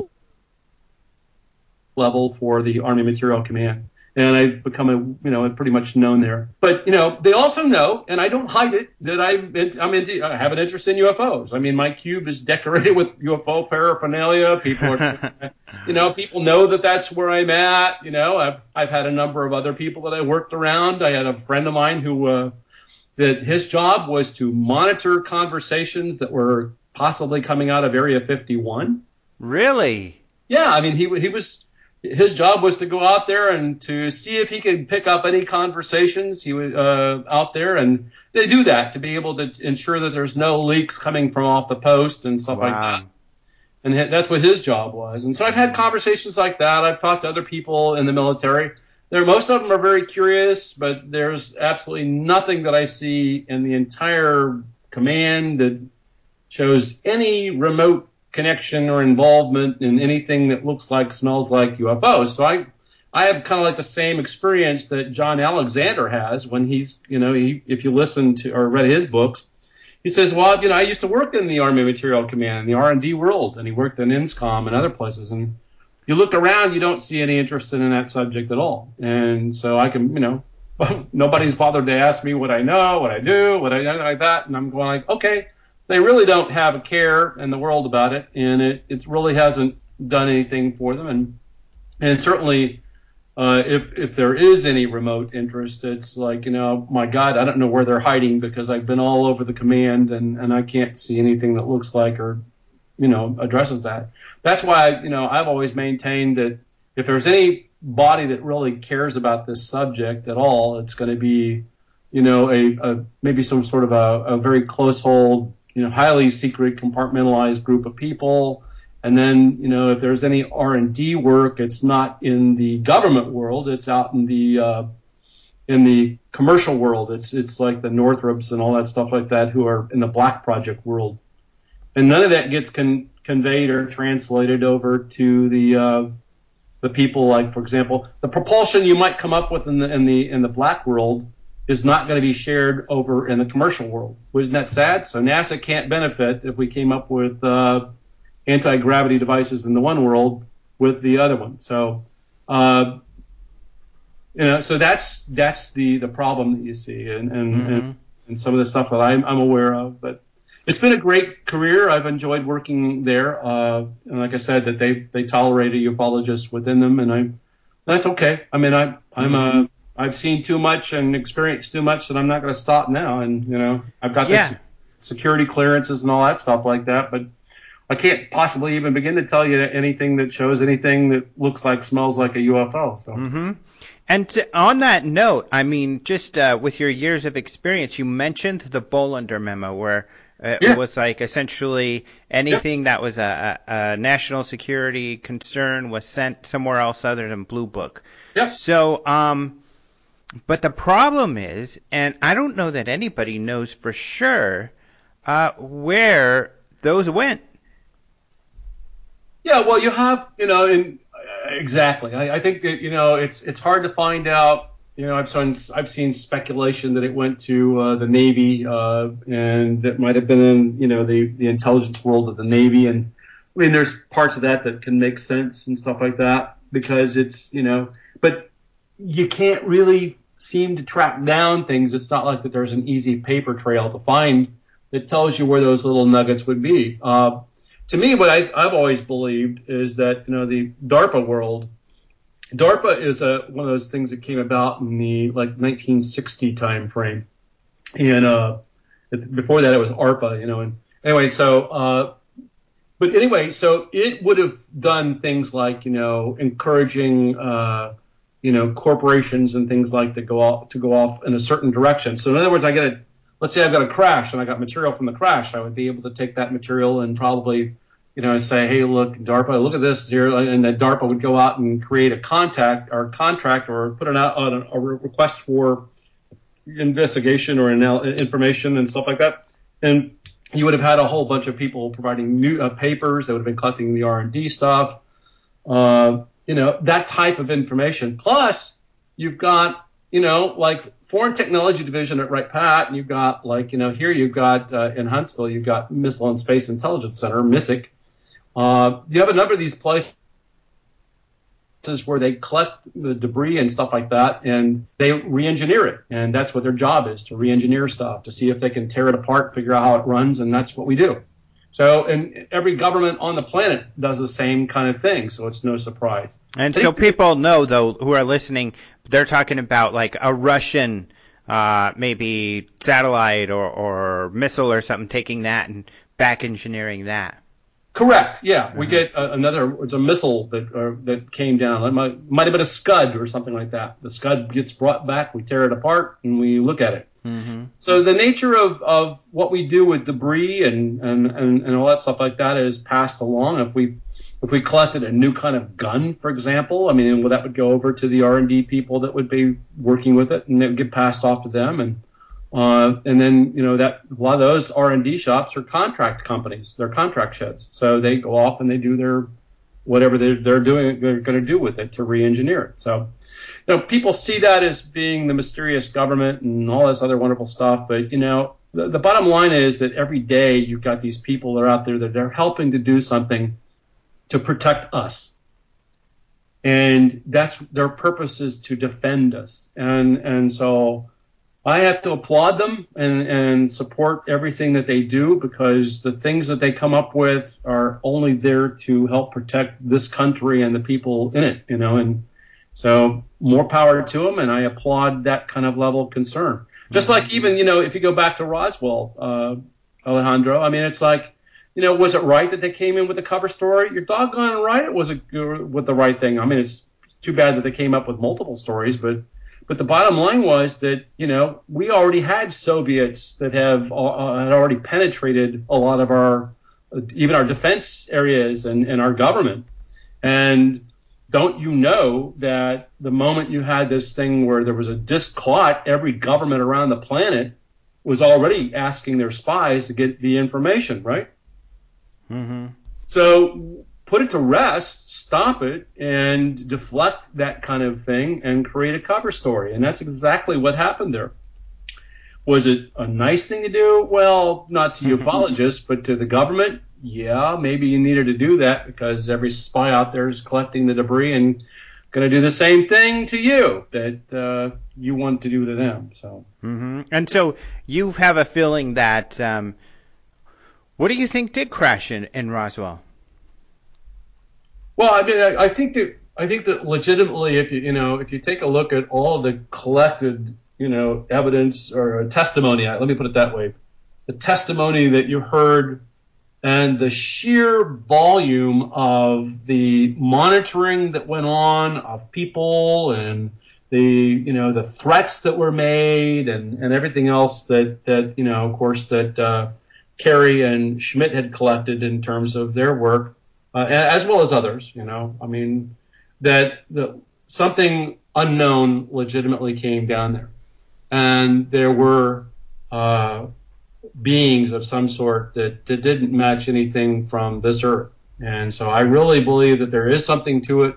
level for the Army Material Command, and I've become a you know pretty much known there. But you know they also know, and I don't hide it, that I'm I'm into I have an interest in UFOs. I mean my cube is decorated with UFO paraphernalia. People are you know people know that that's where I'm at. You know I've I've had a number of other people that I worked around. I had a friend of mine who. Uh, that his job was to monitor conversations that were possibly coming out of Area 51. Really? Yeah, I mean he he was his job was to go out there and to see if he could pick up any conversations he was uh, out there, and they do that to be able to ensure that there's no leaks coming from off the post and stuff wow. like that. And that's what his job was. And so I've had conversations like that. I've talked to other people in the military there, most of them are very curious, but there's absolutely nothing that I see in the entire command that shows any remote connection or involvement in anything that looks like, smells like UFOs. So I, I have kind of like the same experience that John Alexander has when he's, you know, he, if you listen to or read his books, he says, well, you know, I used to work in the Army Material Command, in the R&D world, and he worked in INSCOM and other places, and you look around, you don't see any interest in that subject at all. And so I can, you know, nobody's bothered to ask me what I know, what I do, what I like that, and I'm going like, okay. So they really don't have a care in the world about it, and it it really hasn't done anything for them, and and certainly. Uh, if if there is any remote interest, it's like you know, my God, I don't know where they're hiding because I've been all over the command and and I can't see anything that looks like or you know addresses that. That's why you know I've always maintained that if there's any body that really cares about this subject at all, it's going to be you know a, a maybe some sort of a, a very close hold, you know, highly secret compartmentalized group of people. And then, you know, if there's any R&D work, it's not in the government world; it's out in the uh, in the commercial world. It's it's like the Northrops and all that stuff like that, who are in the Black Project world and none of that gets con- conveyed or translated over to the uh, the people like, for example, the propulsion you might come up with in the in the in the black world is not going to be shared over in the commercial world. Isn't that sad? So NASA can't benefit if we came up with uh, anti-gravity devices in the one world with the other one. So, uh, you know, so that's that's the the problem that you see, and and, mm-hmm. and, and some of the stuff that I'm, I'm aware of. But it's been a great career. I've enjoyed working there. Uh, and like I said, that they they tolerate a ufologist within them, and I that's okay. I mean, I I'm mm-hmm. a I've seen too much and experienced too much that I'm not going to stop now. And you know, I've got yeah. the security clearances and all that stuff like that, but I can't possibly even begin to tell you anything that shows anything that looks like, smells like a UFO. So. Mm-hmm. And to, on that note, I mean, just uh, with your years of experience, you mentioned the Bolender memo, where uh, yeah. it was like essentially anything yeah. that was a, a, a, national security concern was sent somewhere else other than Blue Book. Yeah. So, um, but the problem is, and I don't know that anybody knows for sure uh, where those went. Yeah, well, you have, you know, in uh, exactly. I, I, think that you know it's it's hard to find out. You know, I've seen I've seen speculation that it went to uh, the Navy, uh, and that might have been in you know the the intelligence world of the Navy. And I mean, there's parts of that that can make sense and stuff like that because it's you know, but you can't really seem to track down things. It's not like that there's an easy paper trail to find that tells you where those little nuggets would be. Uh, to me, what I, have always believed is that you know the DARPA world. DARPA is a, one of those things that came about in the like 1960 time frame, and uh, before that it was ARPA, you know. And anyway, so uh, but anyway, so it would have done things like you know encouraging uh, you know, corporations and things like that go off to go off in a certain direction. So in other words, I get a let's say I've got a crash and I got material from the crash, I would be able to take that material and probably, you know, say, hey, look, DARPA, look at this here, and that DARPA would go out and create a contact or contract or put an out a, a request for investigation or information and stuff like that, and you would have had a whole bunch of people providing new uh, papers. that would have been collecting the R and D stuff. Uh, you know, that type of information. Plus, you've got, you know, like Foreign Technology Division at Wright Pat, and you've got, like, you know, here you've got uh, in Huntsville, you've got Missile and Space Intelligence Center, MISSIC. Uh, you have a number of these places where they collect the debris and stuff like that, and they re-engineer it, and that's what their job is to re-engineer stuff to see if they can tear it apart, figure out how it runs, and that's what we do. So, and every government on the planet does the same kind of thing, so it's no surprise. And so people know, though, who are listening, they're talking about like a Russian, uh, maybe satellite or, or missile or something, taking that and back engineering that. Correct. Yeah, uh-huh. we get a, another. It's a missile that uh, that came down. It might, might have been a Scud or something like that. The Scud gets brought back. We tear it apart and we look at it. Mm-hmm. So the nature of, of what we do with debris and, and, and, and all that stuff like that is passed along. If we if we collected a new kind of gun, for example, I mean, well, that would go over to the R and D people that would be working with it, and it would get passed off to them, and uh, and then you know that a lot of those R and D shops are contract companies, they're contract sheds, so they go off and they do their whatever they're, they're doing, they're going to do with it to re-engineer it. So you know, people see that as being the mysterious government and all this other wonderful stuff. But, you know, the, the bottom line is that every day you've got these people that are out there that are helping to do something to protect us. And that's their purpose is to defend us. And, and so I have to applaud them and, and support everything that they do because the things that they come up with are only there to help protect this country and the people in it, you know, and so more power to them, and I applaud that kind of level of concern. Just like even you know if you go back to Roswell, uh, Alejandro, I mean it's like you know was it right that they came in with a cover story? You're doggone right it was a, with the right thing. I mean it's too bad that they came up with multiple stories, but but the bottom line was that you know we already had Soviets that have uh, had already penetrated a lot of our even our defense areas and, and our government, and don't you know that the moment you had this thing where there was a disc caught, every government around the planet was already asking their spies to get the information, right? Mm-hmm. So put it to rest, stop it, and deflect that kind of thing and create a cover story. And that's exactly what happened there. Was it a nice thing to do? Well, not to ufologists, but to the government, yeah, maybe you needed to do that because every spy out there is collecting the debris and going to do the same thing to you that uh, you want to do to them. So, mm-hmm. and so you have a feeling that. Um, what do you think did crash in, in Roswell? Well, I mean, I, I think that I think that legitimately, if you you know, if you take a look at all the collected, you know, evidence or testimony, let me put it that way, the testimony that you heard and the sheer volume of the monitoring that went on of people and the you know the threats that were made and, and everything else that that you know of course that uh, Carey and Schmitt had collected in terms of their work uh, as well as others you know I mean that the, something unknown legitimately came down there and there were uh, beings of some sort that, that didn't match anything from this earth. And so I really believe that there is something to it.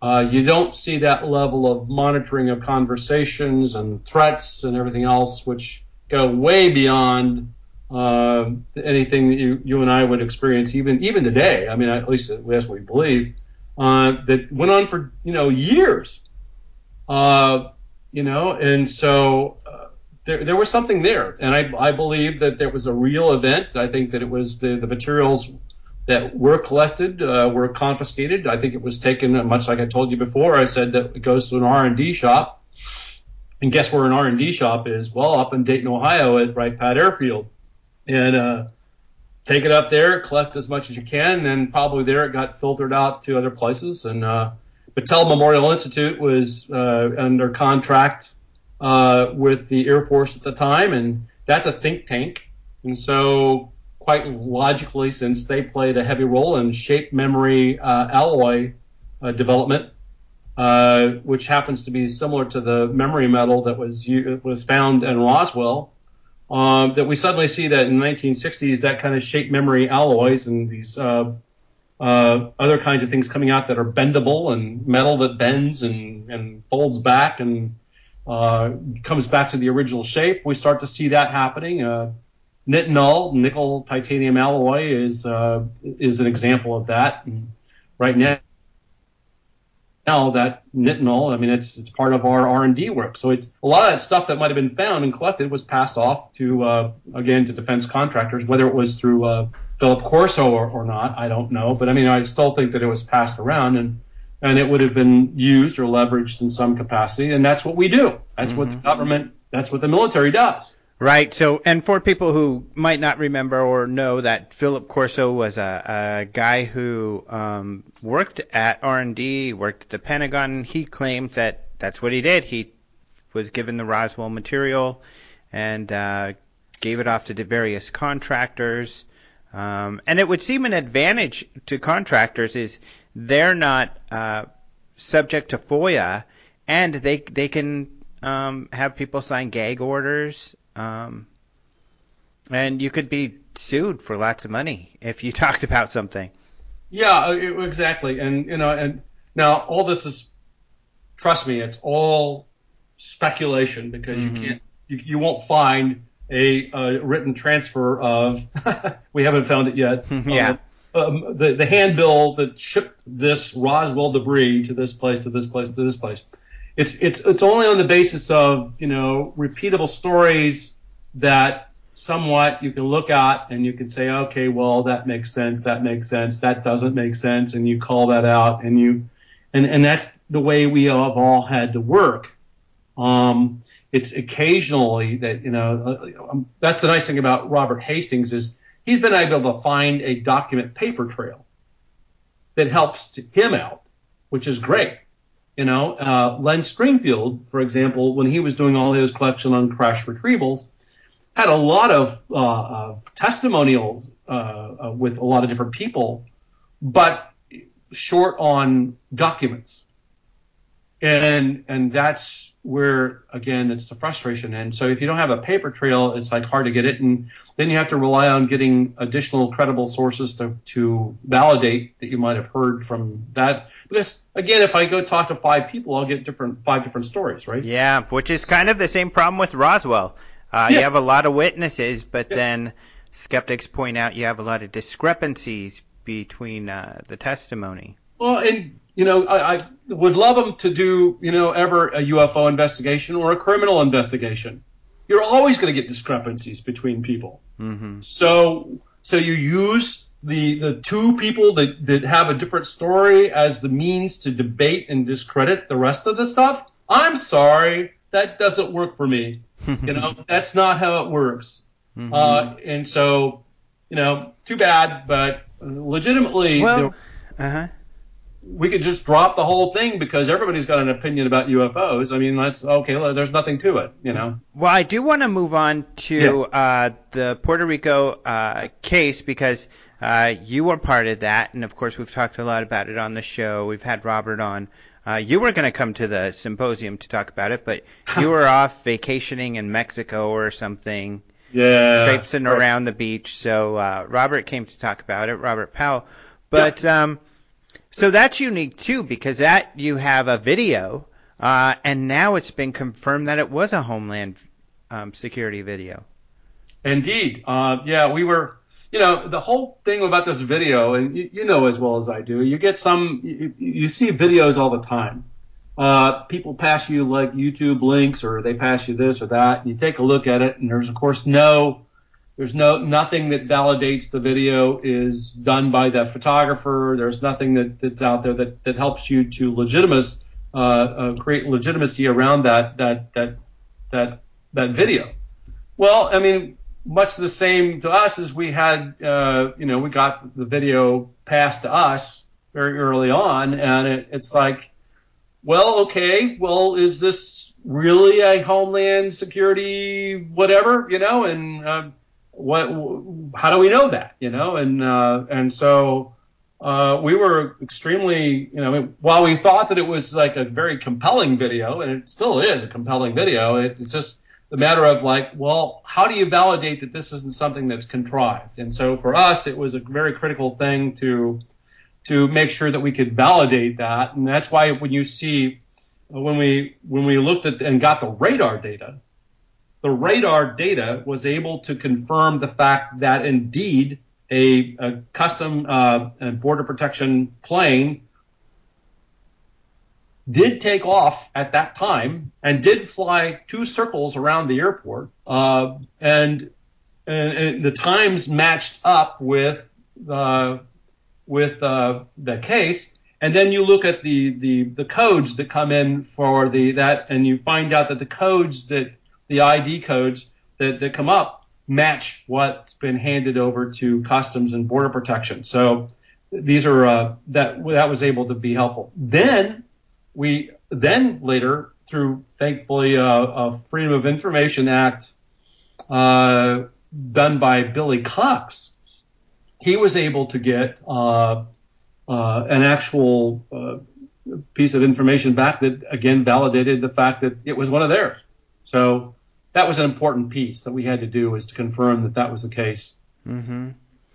Uh, you don't see that level of monitoring of conversations and threats and everything else, which go way beyond uh, anything that you, you and I would experience even even today. I mean, at least that's what we believe. Uh, that went on for you know years. Uh, you know, and so there, there was something there, and I, I believe that there was a real event. I think that it was the, the materials that were collected uh, were confiscated. I think it was taken, uh, much like I told you before. I said that it goes to an R and D shop, and guess where an R and D shop is? Well, up in Dayton, Ohio, at Wright Pat Airfield, and uh, take it up there, collect as much as you can, and probably there it got filtered out to other places. And uh, Battelle Memorial Institute was uh, under contract uh, with the Air Force at the time, and that's a think tank. And so, quite logically, since they played a heavy role in shape memory uh, alloy uh, development, uh, which happens to be similar to the memory metal that was was found in Roswell, um, that we suddenly see that in the 1960s that kind of shape memory alloys and these uh, uh, other kinds of things coming out that are bendable and metal that bends and, and folds back and uh, comes back to the original shape. We start to see that happening. Uh, nitinol, nickel titanium alloy, is uh, is an example of that. And right now, now that nitinol, I mean, it's it's part of our R and D work. So it, a lot of that stuff that might have been found and collected was passed off to uh, again to defense contractors, whether it was through uh, Philip Corso or, or not, I don't know. But I mean, I still think that it was passed around and and it would have been used or leveraged in some capacity. And that's what we do. That's mm-hmm. what the government, that's what the military does. Right. So, and for people who might not remember or know that Philip Corso was a, a guy who um, worked at R&D, worked at the Pentagon. He claims that that's what he did. He was given the Roswell material and uh, gave it off to the various contractors. Um, and it would seem an advantage to contractors is they're not uh, subject to FOIA, and they they can um, have people sign gag orders, um, and you could be sued for lots of money if you talked about something. Yeah, uh, exactly, and you know, and now all this is, trust me, it's all speculation because mm-hmm. you can't, you, you won't find a, a written transfer of, we haven't found it yet. yeah um, the, the handbill that shipped this Roswell debris to this place, to this place, to this place. It's, it's, it's only on the basis of, you know, repeatable stories that somewhat you can look at and you can say, okay, well, that makes sense, that makes sense, that doesn't make sense, and you call that out, and you, and, and that's the way we have all had to work. Um, it's occasionally that, you know, uh, um, that's the nice thing about Robert Hastings is he's been able to find a document paper trail that helps him out, which is great. You know, uh, Len Stringfield, for example, when he was doing all his collection on crash retrievals, had a lot of, uh, of testimonials uh, uh, with a lot of different people, but short on documents. and and that's where again it's the frustration. And so if you don't have a paper trail, it's like hard to get it, and then you have to rely on getting additional credible sources to to validate that you might have heard from that. Because again, if I go talk to five people, I'll get different five different stories, right? Yeah, which is kind of the same problem with Roswell. Uh, yeah. You have a lot of witnesses, but yeah. then skeptics point out you have a lot of discrepancies between uh, the testimony. Well, and you know, I, I, would love them to do, you know, ever a UFO investigation or a criminal investigation. You're always going to get discrepancies between people. Mm-hmm. So, so you use the the two people that that have a different story as the means to debate and discredit the rest of the stuff. I'm sorry, that doesn't work for me. you know, that's not how it works. Mm-hmm. Uh, and so, you know, too bad, but legitimately. Well, uh huh we could just drop the whole thing because everybody's got an opinion about UFOs. I mean, that's okay. There's nothing to it, you know. Well, I do want to move on to yeah. uh, the Puerto Rico uh, case because uh, you were part of that, and of course, we've talked a lot about it on the show. We've had Robert on. Uh, you were going to come to the symposium to talk about it, but you were off vacationing in Mexico or something. Yeah. Traipsing right. around the beach. So uh, Robert came to talk about it, Robert Powell. But. Yeah. Um, so that's unique too, because that you have a video, uh, and now it's been confirmed that it was a Homeland um, Security video. Indeed, uh, yeah, we were. You know, the whole thing about this video, and you, you know as well as I do, you get some, you, you see videos all the time. Uh, people pass you like YouTube links, or they pass you this or that, and you take a look at it, and there's of course no there's no nothing that validates the video is done by the photographer. There's nothing that, that's out there that, that helps you to legitimize uh, uh, create legitimacy around that that that that that video. Well, I mean, much the same to us as we had. Uh, you know, we got the video passed to us very early on, and it, it's like, well, okay, well, is this really a Homeland Security whatever? You know, and uh, what how do we know that you know? And uh, and so uh, we were extremely you know while we thought that it was like a very compelling video and it still is a compelling video it, it's just the matter of like well how do you validate that this isn't something that's contrived? And so for us it was a very critical thing to to make sure that we could validate that. And that's why when you see when we when we looked at and got the radar data the radar data was able to confirm the fact that indeed a, a custom uh, border protection plane did take off at that time and did fly two circles around the airport, uh, and, and, and, the times matched up with uh, with uh, the case. And then you look at the, the the codes that come in for the that, and you find out that the codes that the ID codes that, that come up match what's been handed over to customs and border protection. So these are uh, that that was able to be helpful. Then we then later through thankfully uh, a Freedom of Information Act uh, done by Billy Cox, he was able to get uh, uh, an actual piece of information back that again validated the fact that it was one of theirs. So that was an important piece that we had to do was to confirm that that was the case. Mm-hmm.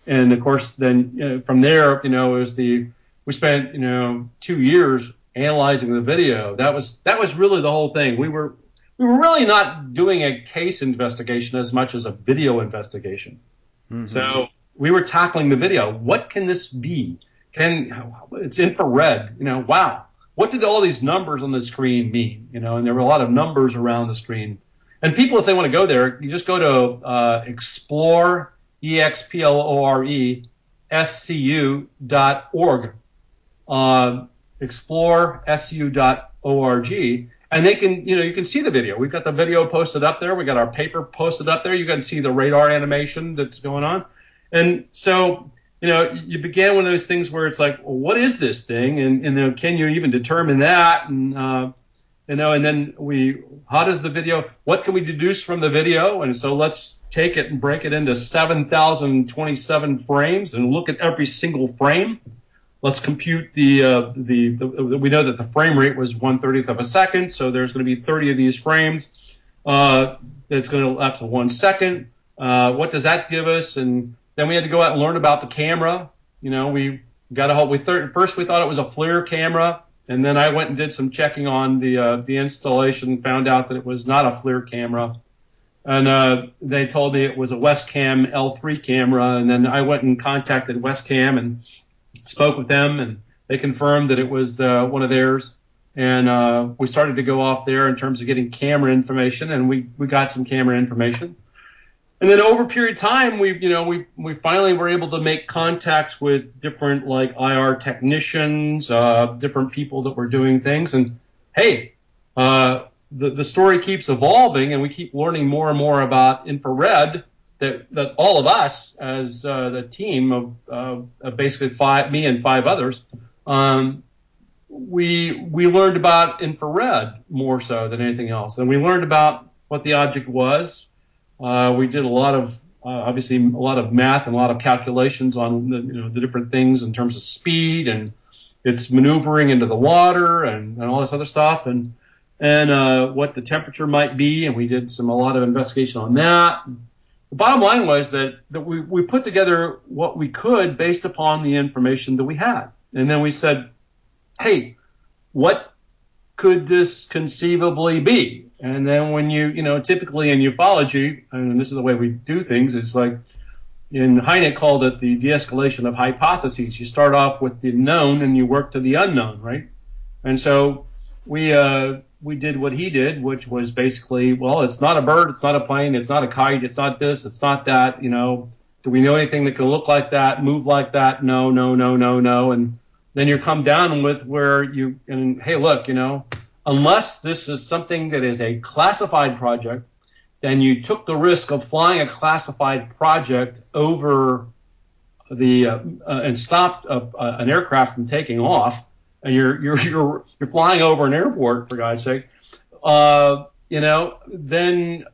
And of course, then you know, from there, you know, it was the we spent you know two years analyzing the video. That was that was really the whole thing. We were we were really not doing a case investigation as much as a video investigation. Mm-hmm. So we were tackling the video. What can this be? Can it's infrared? You know, wow. What did all these numbers on the screen mean? You know, and there were a lot of numbers around the screen. And people, if they want to go there, you just go to uh, explore, E-X-P-L-O-R-E, S-C-U dot org, uh, explore, S-U dot O-R-G, and they can, you know, you can see the video. We've got the video posted up there. We got our paper posted up there. You can see the radar animation that's going on. And so, you know, you began one of those things where it's like, well, what is this thing? And, and you know, can you even determine that? And, uh, you know, and then we, how does the video, what can we deduce from the video? And so let's take it and break it into 7,027 frames and look at every single frame. let's compute the, uh, the, the, we know that the frame rate was one thirtieth of a second, so there's going to be 30 of these frames. Uh, it's going to lapse one second. Uh, what does that give us? And then we had to go out and learn about the camera. You know, we got a hold. We thir- first we thought it was a FLIR camera, and then I went and did some checking on the uh, the installation, found out that it was not a FLIR camera, and uh, they told me it was a Wescam L3 camera. And then I went and contacted Wescam and spoke with them, and they confirmed that it was the, one of theirs. And uh, we started to go off there in terms of getting camera information, and we, we got some camera information. And then over a period of time, we you know we we finally were able to make contacts with different like IR technicians, uh, different people that were doing things, and hey, uh, the the story keeps evolving, and we keep learning more and more about infrared. That that all of us as uh, the team of, of basically five, me and five others, um, we we learned about infrared more so than anything else, and we learned about what the object was, uh, we did a lot of uh, obviously a lot of math and a lot of calculations on the, you know, the different things in terms of speed and its maneuvering into the water and, and all this other stuff and and uh, what the temperature might be and we did some a lot of investigation on that. The bottom line was that, that we, we put together what we could based upon the information that we had. And then we said, hey, what could this conceivably be? And then when you, you know, typically in ufology, and this is the way we do things, it's like in Hynek called it the de-escalation of hypotheses. You start off with the known and you work to the unknown, right? And so we uh, we did what he did, which was basically, well, it's not a bird, it's not a plane, it's not a kite, it's not this, it's not that. You know, do we know anything that can look like that, move like that? No, no, no, no, no. And then you come down with where you and hey, look, you know, unless this is something that is a classified project, then you took the risk of flying a classified project over the uh, uh, and stopped a, uh, an aircraft from taking off, and you're you're you're you're flying over an airport for God's sake. Uh, you know, then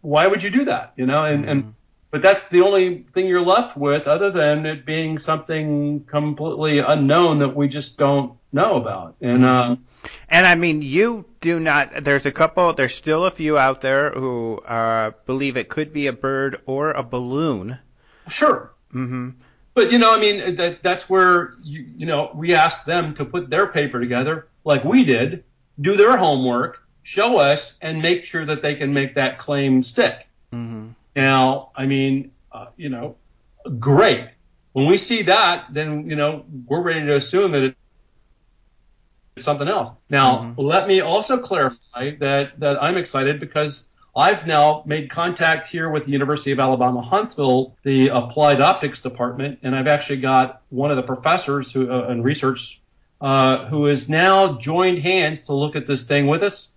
why would you do that? You know, and and mm-hmm. but that's the only thing you're left with, other than it being something completely unknown that we just don't know about. And uh, and I mean, you do not. There's a couple. There's still a few out there who uh, believe it could be a bird or a balloon. Sure. Mm-hmm. But you know, I mean, that that's where you you know we asked them to put their paper together, like we did, do their homework, show us, and make sure that they can make that claim stick. Mm-hmm. Now, I mean, uh, you know, great. When we see that, then you know we're ready to assume that it something else. Now, mm-hmm. let me also clarify that, that I'm excited because I've now made contact here with the University of Alabama Huntsville, the Applied Optics Department, and I've actually got one of the professors who uh, in research uh, who has now joined hands to look at this thing with us,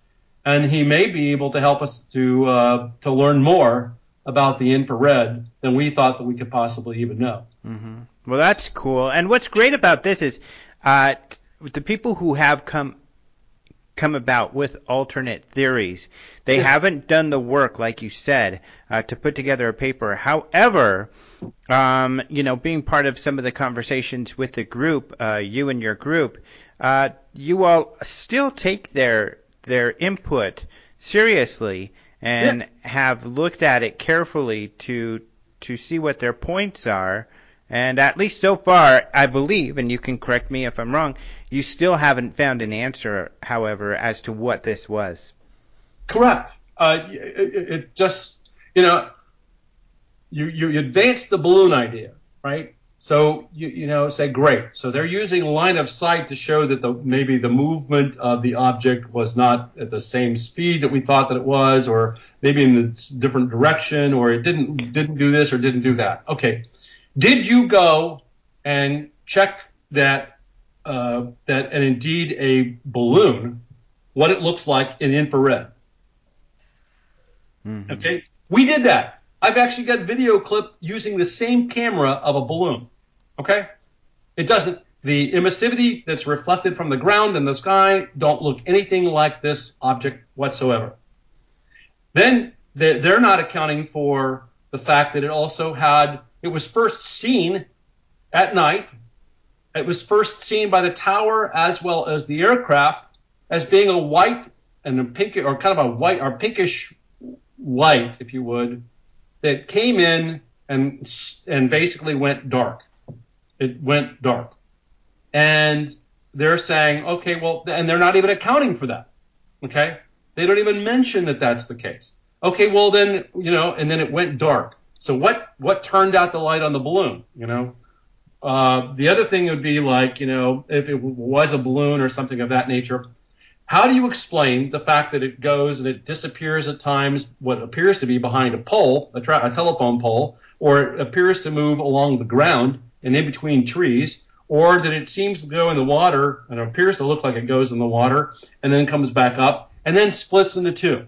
and he may be able to help us to uh, to learn more about the infrared than we thought that we could possibly even know. Mm-hmm. Well, that's cool. And what's great about this is uh, the people who have come come about with alternate theories. They haven't done the work, like you said, uh, to put together a paper. However, um, you know, being part of some of the conversations with the group, uh, you and your group, uh, you all still take their their input seriously and yeah. have looked at it carefully to to see what their points are and at least so far, I believe, and you can correct me if I'm wrong, you still haven't found an answer, however, as to what this was. Correct. Uh, it, it, just, you know, you, you advance the balloon idea, right? So you, you know say great. So they're using line of sight to show that the maybe the movement of the object was not at the same speed that we thought that it was, or maybe in a different direction, or it didn't didn't do this or didn't do that. Okay, did you go and check that uh, that and indeed a balloon, what it looks like in infrared? Mm-hmm. Okay, we did that. I've actually got video clip using the same camera of a balloon. Okay, it doesn't. The emissivity that's reflected from the ground and the sky don't look anything like this object whatsoever. Then they're not accounting for the fact that it also had it was first seen at night it was first seen by the tower as well as the aircraft as being a white and a pink or kind of a white or pinkish light, if you would, that came in and and basically went dark. It went dark, and they're saying, okay, well, and they're not even accounting for that. Okay, they don't even mention that that's the case. Okay, well then, you know, and then it went dark. So what what turned out the light on the balloon? You know, uh, the other thing would be like, you know, if it was a balloon or something of that nature, how do you explain the fact that it goes and it disappears at times, what appears to be behind a pole, a, tra- a telephone pole, or it appears to move along the ground and in between trees, or that it seems to go in the water and appears to look like it goes in the water and then comes back up and then splits into two?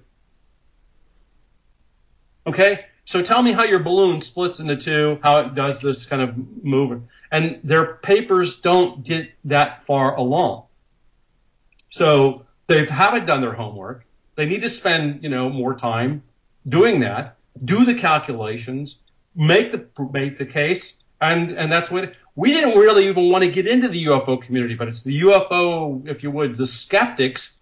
Okay, so tell me how your balloon splits into two, how it does this kind of movement. And their papers don't get that far along. So they haven't done their homework. They need to spend, you know, more time doing that, do the calculations, make the make the case, and and that's what we didn't really even want to get into the UFO community, but it's the UFO, if you would, the skeptics,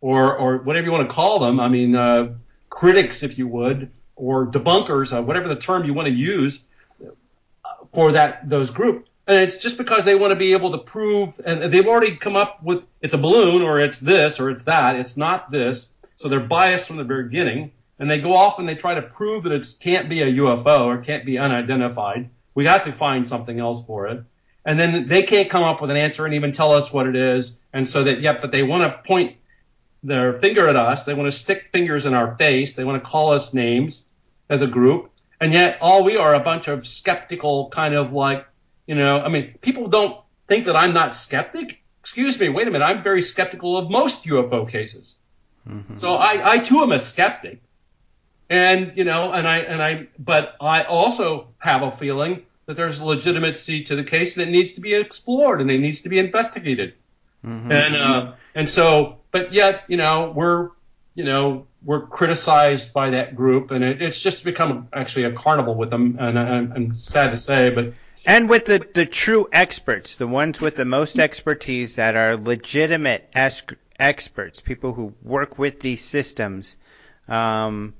or or whatever you want to call them. I mean, uh, critics, if you would, or debunkers, uh, whatever the term you want to use for that those group and it's just because they want to be able to prove, and they've already come up with it's a balloon or it's this or it's that. It's not this. So they're biased from the beginning, and they go off and they try to prove that it can't be a UFO or can't be unidentified. We have to find something else for it. And then they can't come up with an answer and even tell us what it is. And so that, yep, but they want to point their finger at us. They want to stick fingers in our face. They want to call us names as a group. And yet all we are a bunch of skeptical kind of like you know, I mean, people don't think that I'm not skeptic. Excuse me, wait a minute. I'm very skeptical of most UFO cases. Mm-hmm. So I, I too am a skeptic. And, you know, and I, and I, but I also have a feeling that there's legitimacy to the case that needs to be explored and it needs to be investigated. Mm-hmm. And, uh, and so, but yet, you know, we're, you know, we're criticized by that group and it, it's just become actually a carnival with them. And I, I'm sad to say, but and with the, the true experts, the ones with the most expertise that are legitimate es- experts, people who work with these systems, um,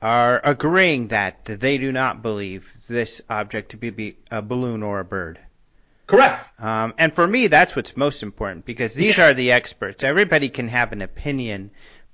are agreeing that they do not believe this object to be a balloon or a bird. Correct. Um, and for me, that's what's most important because these are the experts. Everybody can have an opinion,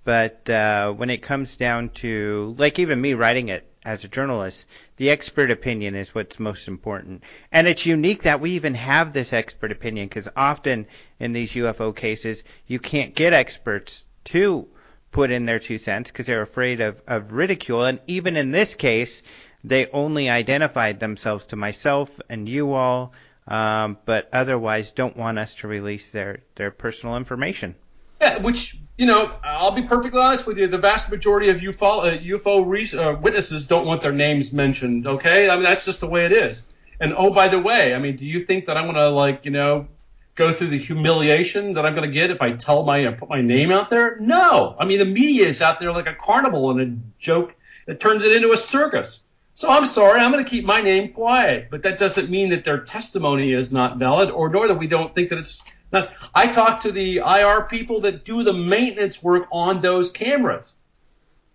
but uh, when it comes down to, like even me writing it, as a journalist, the expert opinion is what's most important. And it's unique that we even have this expert opinion because often in these UFO cases, you can't get experts to put in their two cents because they're afraid of, of ridicule. And even in this case, they only identified themselves to myself and you all, um, but otherwise don't want us to release their, their personal information. Yeah, which you know, I'll be perfectly honest with you. The vast majority of UFO, uh, UFO re- uh, witnesses don't want their names mentioned. Okay, I mean that's just the way it is. And oh, by the way, I mean, do you think that I'm gonna like you know go through the humiliation that I'm gonna get if I tell my uh, put my name out there? No. I mean, the media is out there like a carnival and a joke that turns it into a circus. So I'm sorry, I'm to keep my name quiet, but that doesn't mean that their testimony is not valid, or nor that we don't think that it's now, I talk to the IR people that do the maintenance work on those cameras.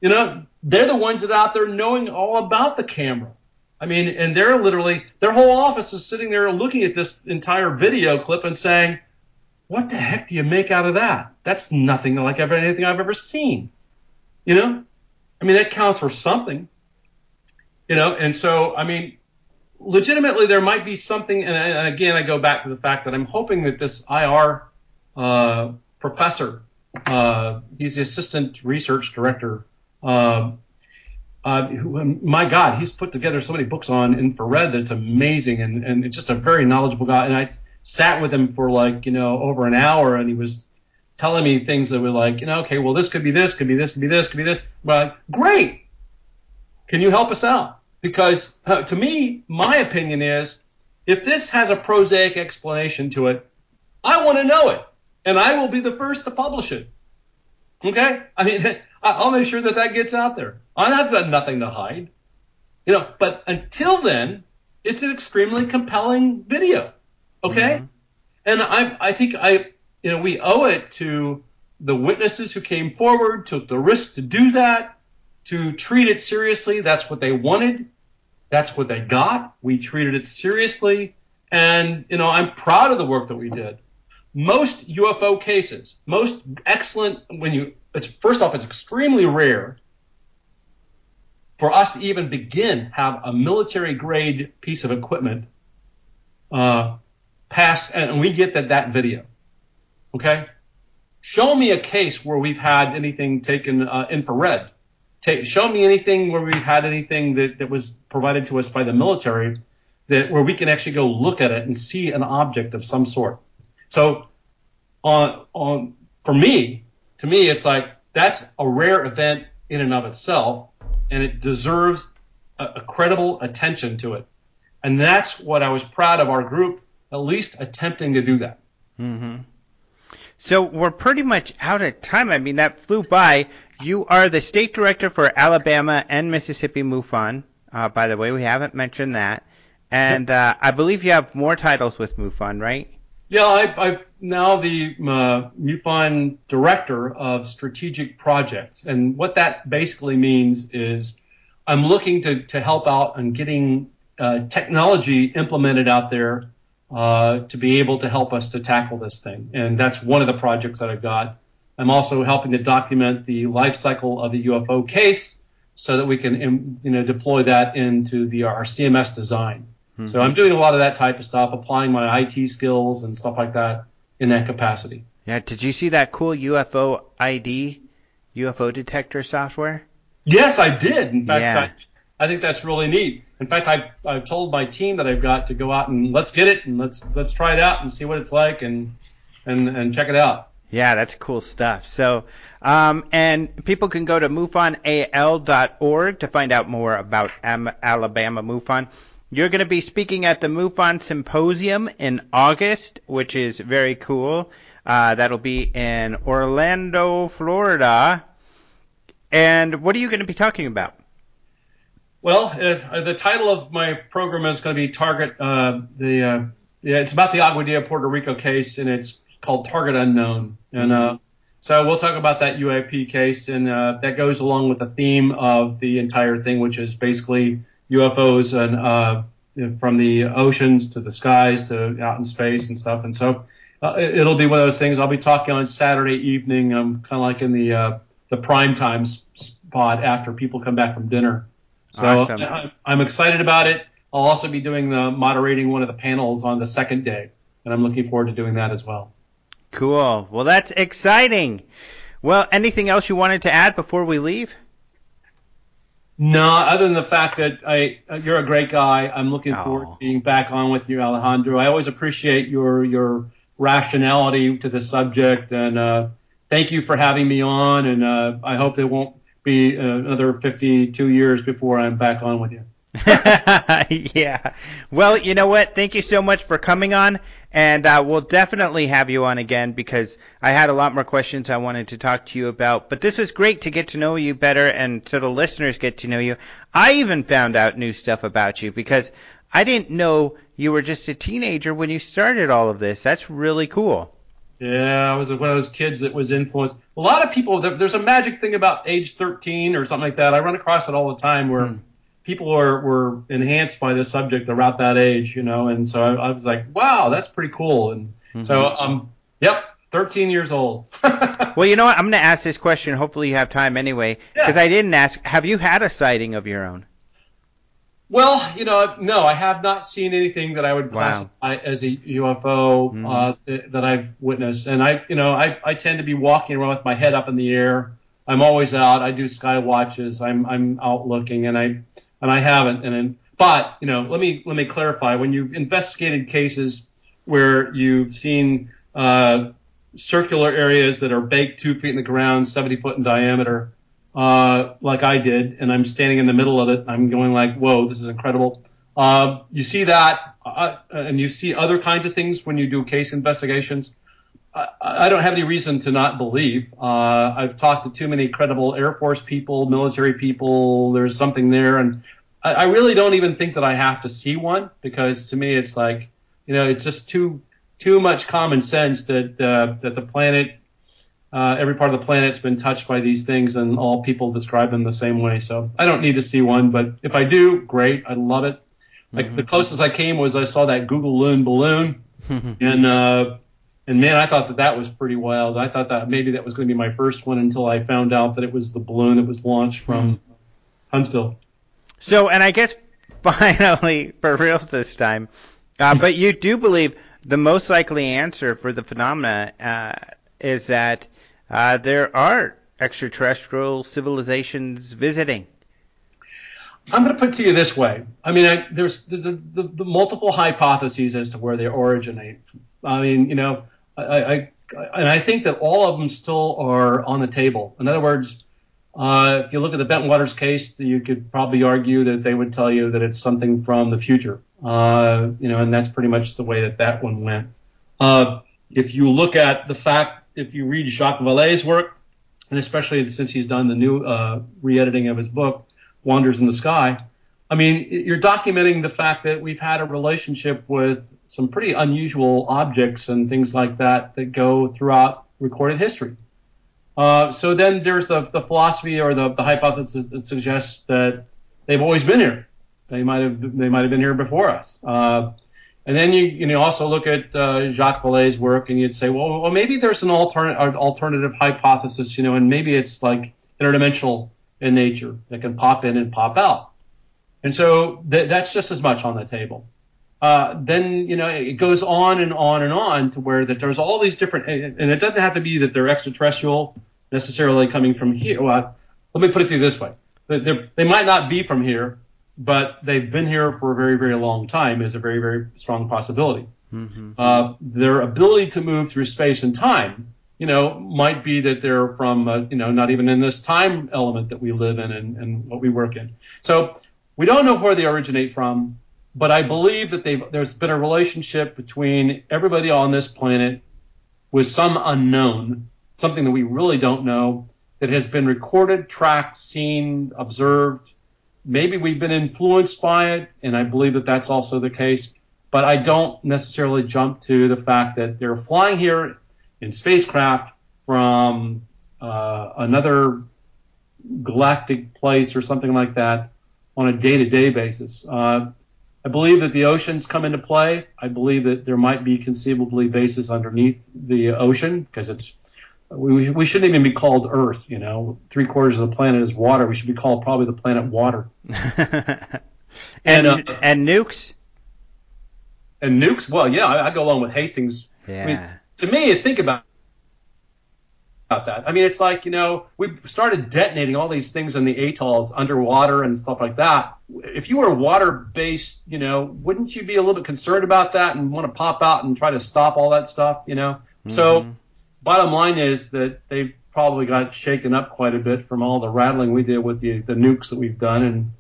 You know, they're the ones that are out there knowing all about the camera. I mean, and they're literally, their whole office is sitting there looking at this entire video clip and saying, what the heck do you make out of that? That's nothing like anything I've ever seen. You know? I mean, that counts for something. You know, and so, I mean, legitimately there might be something, and, again, I go back to the fact that I'm hoping that this IR uh, professor, uh, he's the assistant research director. Um, uh, who, my God, he's put together so many books on infrared that it's amazing, and and it's just a very knowledgeable guy. And I sat with him for like you know over an hour, and he was telling me things that were like, you know, okay, well this could be this, could be this, could be this, could be this. But great, can you help us out? Because uh, to me, my opinion is if this has a prosaic explanation to it, I want to know it, and I will be the first to publish it. Okay? I mean, I'll make sure that that gets out there. I've got nothing to hide. You know, but until then, it's an extremely compelling video. Okay? Mm-hmm. and I I think I you know we owe it to the witnesses who came forward, took the risk to do that, to treat it seriously. That's what they wanted. That's what they got. We treated it seriously. And, you know, I'm proud of the work that we did. Most UFO cases, most excellent, when you, it's first off, it's extremely rare for us to even begin have a military grade piece of equipment uh, pass, and we get that that video. Okay, show me a case where we've had anything taken uh, infrared. Take, show me anything where we've had anything that, that was provided to us by the military that where we can actually go look at it and see an object of some sort. So on on for me, to me, it's like that's a rare event in and of itself, and it deserves a, a credible attention to it. And that's what I was proud of our group at least attempting to do that. Mm-hmm. So we're pretty much out of time. I mean, that flew by. You are the state director for Alabama and Mississippi MUFON. Uh, by the way, we haven't mentioned that. And uh, I believe you have more titles with MUFON, right? Yeah, I, am now the uh, MUFON director of strategic projects. And what that basically means is I'm looking to, to help out on getting uh, technology implemented out there uh, to be able to help us to tackle this thing. And that's one of the projects that I've got. I'm also helping to document the life cycle of the UFO case so that we can you know, deploy that into the, our CMS design. Mm-hmm. So I'm doing a lot of that type of stuff, applying my IT skills and stuff like that in that capacity. Yeah. Did you see that cool UFO ID, UFO detector software? Yes, I did. In fact, yeah. I, I think that's really neat. In fact, I I've told my team that I've got to go out and let's get it and let's let's try it out and see what it's like and and and check it out. Yeah, that's cool stuff. So, um, and people can go to MUFONAL.org to find out more about Alabama MUFON. You're going to be speaking at the MUFON Symposium in August, which is very cool. Uh, that'll be in Orlando, Florida. And what are you going to be talking about? Well, uh, the title of my program is going to be Target. Uh, the uh, yeah, it's about the Aguadilla Puerto Rico case, and it's called Target Unknown. And uh, so we'll talk about that UAP case, and uh, that goes along with the theme of the entire thing, which is basically UFOs and uh, from the oceans to the skies to out in space and stuff. And so it'll be one of those things. I'll be talking on Saturday evening. I'm kind of like in the the prime time spot after people come back from dinner. So awesome. I'm excited about it. I'll also be doing the moderating one of the panels on the second day, and I'm looking forward to doing that as well. Cool. Well, that's exciting. Well, anything else you wanted to add before we leave? No, other than the fact that I, you're a great guy. I'm looking oh. forward to being back on with you, Alejandro. I always appreciate your your rationality to the subject, and uh, thank you for having me on. And uh, I hope it won't be uh, another 52 years before I'm back on with you. yeah. Well, you know what? Thank you so much for coming on, and uh, we'll definitely have you on again because I had a lot more questions I wanted to talk to you about. But this was great to get to know you better, and so the listeners get to know you. I even found out new stuff about you because I didn't know you were just a teenager when you started all of this. That's really cool. Yeah, I was one of those kids that was influenced. A lot of people, there's a magic thing about age 13 or something like that. I run across it all the time where mm. people are were enhanced by this subject around that age, you know. And so I, I was like, wow, that's pretty cool. And mm-hmm. so, um, yep, 13 years old. well, you know what? I'm going to ask this question. Hopefully, you have time anyway, because yeah. I didn't ask. Have you had a sighting of your own? Well, you know, no, I have not seen anything that I would classify wow. as a UFO mm-hmm. uh, that I've witnessed. And I, you know, I, I tend to be walking around with my head up in the air. I'm always out. I do sky watches. I'm I'm out looking, and I and I haven't. And but you know, let me let me clarify. When you've investigated cases where you've seen uh, circular areas that are baked two feet in the ground, 70 foot in diameter, uh, like I did, and I'm standing in the middle of it. I'm going like, "Whoa, this is incredible." Uh, you see that, uh, and you see other kinds of things when you do case investigations. I, I don't have any reason to not believe. Uh, I've talked to too many credible Air Force people, military people. There's something there, and I, I really don't even think that I have to see one because to me, it's like, you know, it's just too too much common sense that uh, that the planet, uh, every part of the planet's been touched by these things, and all people describe them the same way. So I don't need to see one, but if I do, great. I love it. Like mm-hmm. the closest I came was I saw that Google Loon balloon, and uh, and man, I thought that that was pretty wild. I thought that maybe that was going to be my first one until I found out that it was the balloon that was launched from mm-hmm. Huntsville. So, and I guess finally, for real this time, uh, but you do believe the most likely answer for the phenomena uh, is that uh, there are extraterrestrial civilizations visiting. I'm going to put it to you this way. I mean, I, there's the, the, the, multiple hypotheses as to where they originate. I mean, you know, I, I, and I think that all of them still are on the table. In other words, uh, if you look at the Bentwaters case, you could probably argue that they would tell you that it's something from the future. Uh, you know, and that's pretty much the way that that one went. Uh, if you look at the fact, if you read Jacques Vallée's work, and especially since he's done the new uh, re-editing of his book, Wonders in the Sky, I mean, you're documenting the fact that we've had a relationship with some pretty unusual objects and things like that that go throughout recorded history. Uh, so then there's the, the philosophy or the, the hypothesis that suggests that they've always been here. They might have they might have been here before us. Uh, and then you you know also look at uh, Jacques Vallée's work and you'd say, well, well maybe there's an alternative alternative hypothesis, you know, and maybe it's like interdimensional in nature that can pop in and pop out. And so th- that's just as much on the table. Uh, then you know it goes on and on and on to where that there's all these different, and it doesn't have to be that they're extraterrestrial necessarily coming from here. Well, let me put it to you this way: they might not be from here, but they've been here for a very, very long time is a very, very strong possibility. Mm-hmm. Uh, their ability to move through space and time, you know, might be that they're from, uh, you know, not even in this time element that we live in and, and what we work in. So we don't know where they originate from, but I believe that there's been a relationship between everybody on this planet with some unknown, something that we really don't know, that has been recorded, tracked, seen, observed, maybe we've been influenced by it, and I believe that that's also the case. But I don't necessarily jump to the fact that they're flying here in spacecraft from uh, another galactic place or something like that on a day-to-day basis. Uh, I believe that the oceans come into play. I believe that there might be conceivably bases underneath the ocean because it's we, we shouldn't even be called Earth. You know, three quarters of the planet is water. We should be called probably the planet Water. and and, uh, and nukes. And nukes. Well, yeah, I, I go along with Hastings. Yeah. I mean, to me, think about about that. I mean, it's like you know we started detonating all these things in the atolls underwater and stuff like that. If you were water based, you know, wouldn't you be a little bit concerned about that and want to pop out and try to stop all that stuff? You know, mm-hmm. so bottom line is that they've probably got shaken up quite a bit from all the rattling we did with the, the nukes that we've done and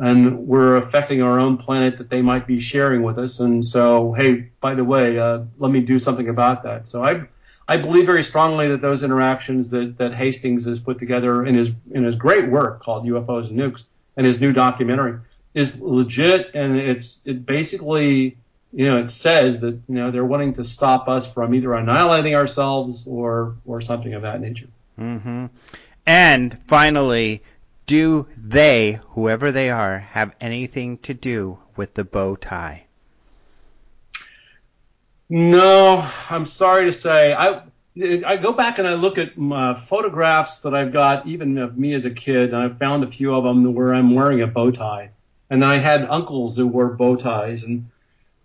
and we're affecting our own planet that they might be sharing with us. And so hey by the way uh, let me do something about that. So I I believe very strongly that those interactions that, that Hastings has put together in his in his great work called UFOs and Nukes and his new documentary is legit and it's it basically you know, it says that you know they're wanting to stop us from either annihilating ourselves or or something of that nature. Mm-hmm. And finally, do they, whoever they are, have anything to do with the bow tie? No, I'm sorry to say. I I go back and I look at my photographs that I've got, even of me as a kid, and I found a few of them where I'm wearing a bow tie. And I had uncles who wore bow ties, and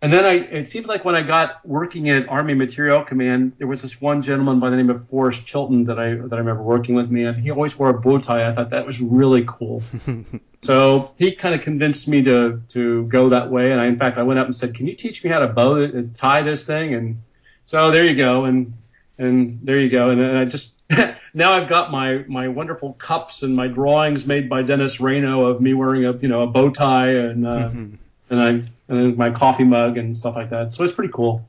and then I, it seemed like when I got working at Army Materiel Command, there was this one gentleman by the name of Forrest Chilton that I that I remember working with me, and he always wore a bow tie. I thought that was really cool. so he kind of convinced me to to go that way, and I, in fact, I went up and said, "Can you teach me how to bow tie this thing?" And so there you go, and and there you go, and, and I just now I've got my my wonderful cups and my drawings made by Dennis Reno of me wearing a you know a bow tie and. Uh, and I and my coffee mug and stuff like that. So it's pretty cool.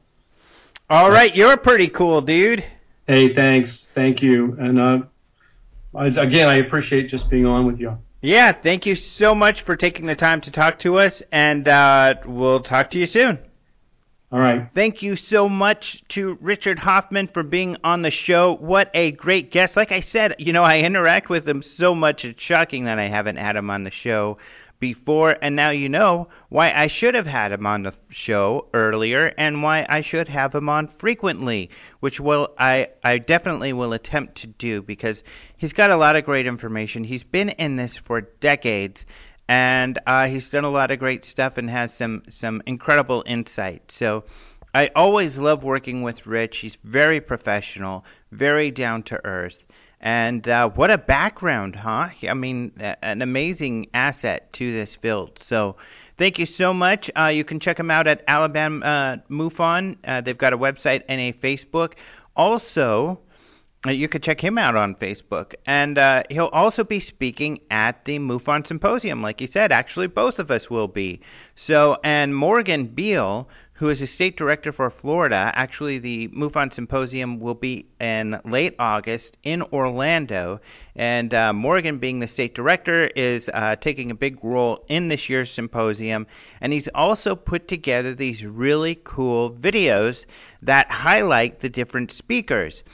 All right, you're pretty cool, dude. Hey, thanks, thank you, and uh, I, again, I appreciate just being on with you. Yeah, thank you so much for taking the time to talk to us, and uh, we'll talk to you soon. All right. Thank you so much to Richard Hoffman for being on the show. What a great guest. Like I said, you know, I interact with him so much. It's shocking that I haven't had him on the show before, and now you know why I should have had him on the show earlier and why I should have him on frequently, which will I I definitely will attempt to do because he's got a lot of great information. He's been in this for decades and uh, he's done a lot of great stuff and has some some incredible insight. So I always love working with Rich. He's very professional, very down to earth, and uh, what a background, huh? I mean, an amazing asset to this field. So, thank you so much. Uh, you can check them out at Alabama uh, MUFON. Uh, they've got a website and a Facebook. Also, uh, you can check him out on Facebook. And uh, he'll also be speaking at the MUFON Symposium, like he said. Actually, both of us will be. So, and Morgan Beal, who is a state director for Florida. Actually, the MUFON Symposium will be in late August in Orlando. And uh, Morgan, being the state director, is uh, taking a big role in this year's symposium. And he's also put together these really cool videos that highlight the different speakers.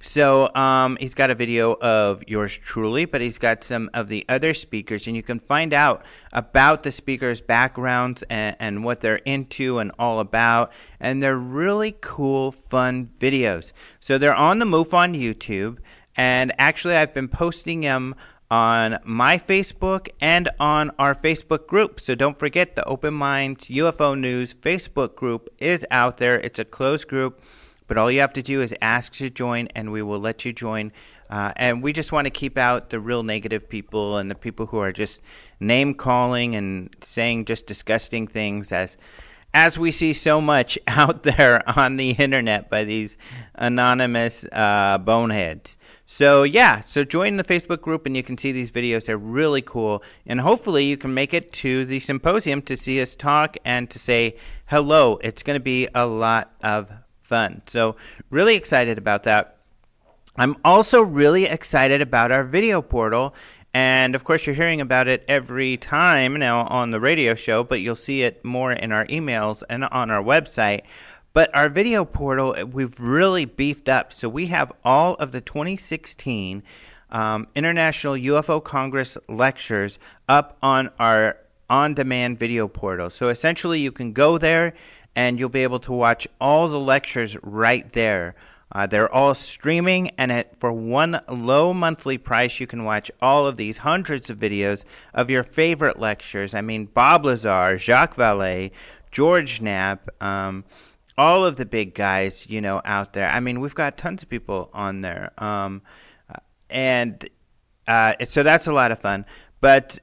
So um, he's got a video of yours truly, but he's got some of the other speakers, and you can find out about the speakers' backgrounds and, and what they're into and all about. And they're really cool, fun videos. So they're on the MUFON YouTube, and actually I've been posting them on my Facebook and on our Facebook group. So don't forget the Open Minds UFO News Facebook group is out there. It's a closed group but all you have to do is ask to join, and we will let you join. Uh, and we just want to keep out the real negative people and the people who are just name calling and saying just disgusting things as as we see so much out there on the internet by these anonymous uh, boneheads. So yeah, so join the Facebook group and you can see these videos. They're really cool, and hopefully you can make it to the symposium to see us talk and to say hello. It's going to be a lot of fun. So, really excited about that. I'm also really excited about our video portal. And of course, you're hearing about it every time now on the radio show, but you'll see it more in our emails and on our website. But our video portal, we've really beefed up. So we have all of the 2016 um, International UFO Congress lectures up on our on demand video portal. So essentially, you can go there and you'll be able to watch all the lectures right there. Uh, they're all streaming, and at, for one low monthly price, you can watch all of these hundreds of videos of your favorite lectures. I mean, Bob Lazar, Jacques Vallée, George Knapp, um, all of the big guys, you know, out there. I mean, we've got tons of people on there, um, and uh, so that's a lot of fun. But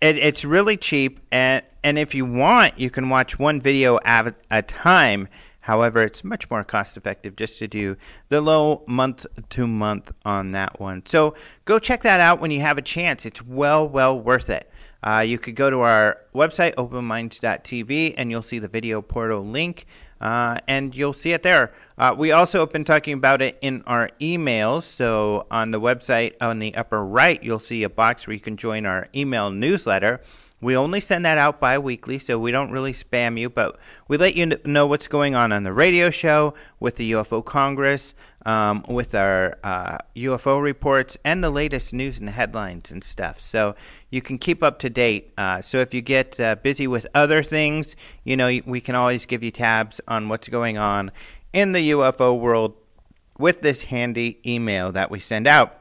it, it's really cheap, and and if you want, you can watch one video at a time. However, it's much more cost effective just to do the low month to month on that one. So go check that out when you have a chance. It's well, well worth it. Uh, you could go to our website, openminds.tv, and you'll see the video portal link, uh, and you'll see it there. Uh, we also have been talking about it in our emails. So on the website, on the upper right, you'll see a box where you can join our email newsletter. We only send that out bi weekly, so we don't really spam you, but we let you know what's going on on the radio show, with the UFO Congress, um, with our uh, UFO reports, and the latest news and headlines and stuff. So you can keep up to date. Uh, so if you get uh, busy with other things, you know, we can always give you tabs on what's going on in the UFO world with this handy email that we send out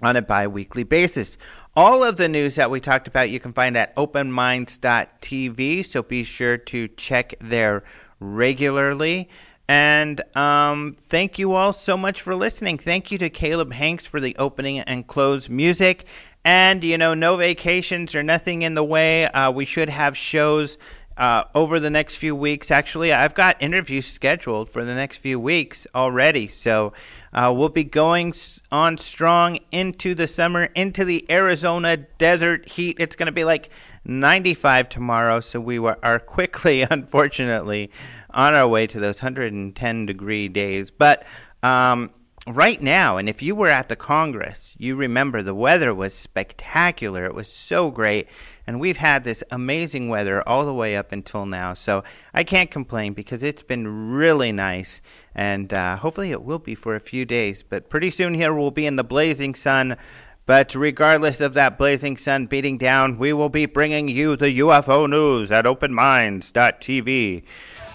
on a bi weekly basis. All of the news that we talked about you can find at openminds.tv, so be sure to check there regularly. And um, thank you all so much for listening. Thank you to Caleb Hanks for the opening and close music. And, you know, no vacations or nothing in the way. Uh, we should have shows uh, over the next few weeks. Actually, I've got interviews scheduled for the next few weeks already. So uh, we'll be going on strong into the summer, into the Arizona desert heat. It's going to be like 95 tomorrow. So we are quickly, unfortunately, on our way to those 110 degree days. But um, right now, and if you were at the Congress, you remember the weather was spectacular. It was so great. And we've had this amazing weather all the way up until now. So I can't complain because it's been really nice. And uh, hopefully it will be for a few days. But pretty soon here we'll be in the blazing sun. But regardless of that blazing sun beating down, we will be bringing you the UFO news at openminds.tv.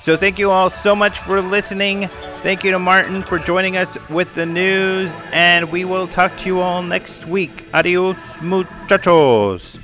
So thank you all so much for listening. Thank you to Martin for joining us with the news, and we will talk to you all next week. Adios, muchachos.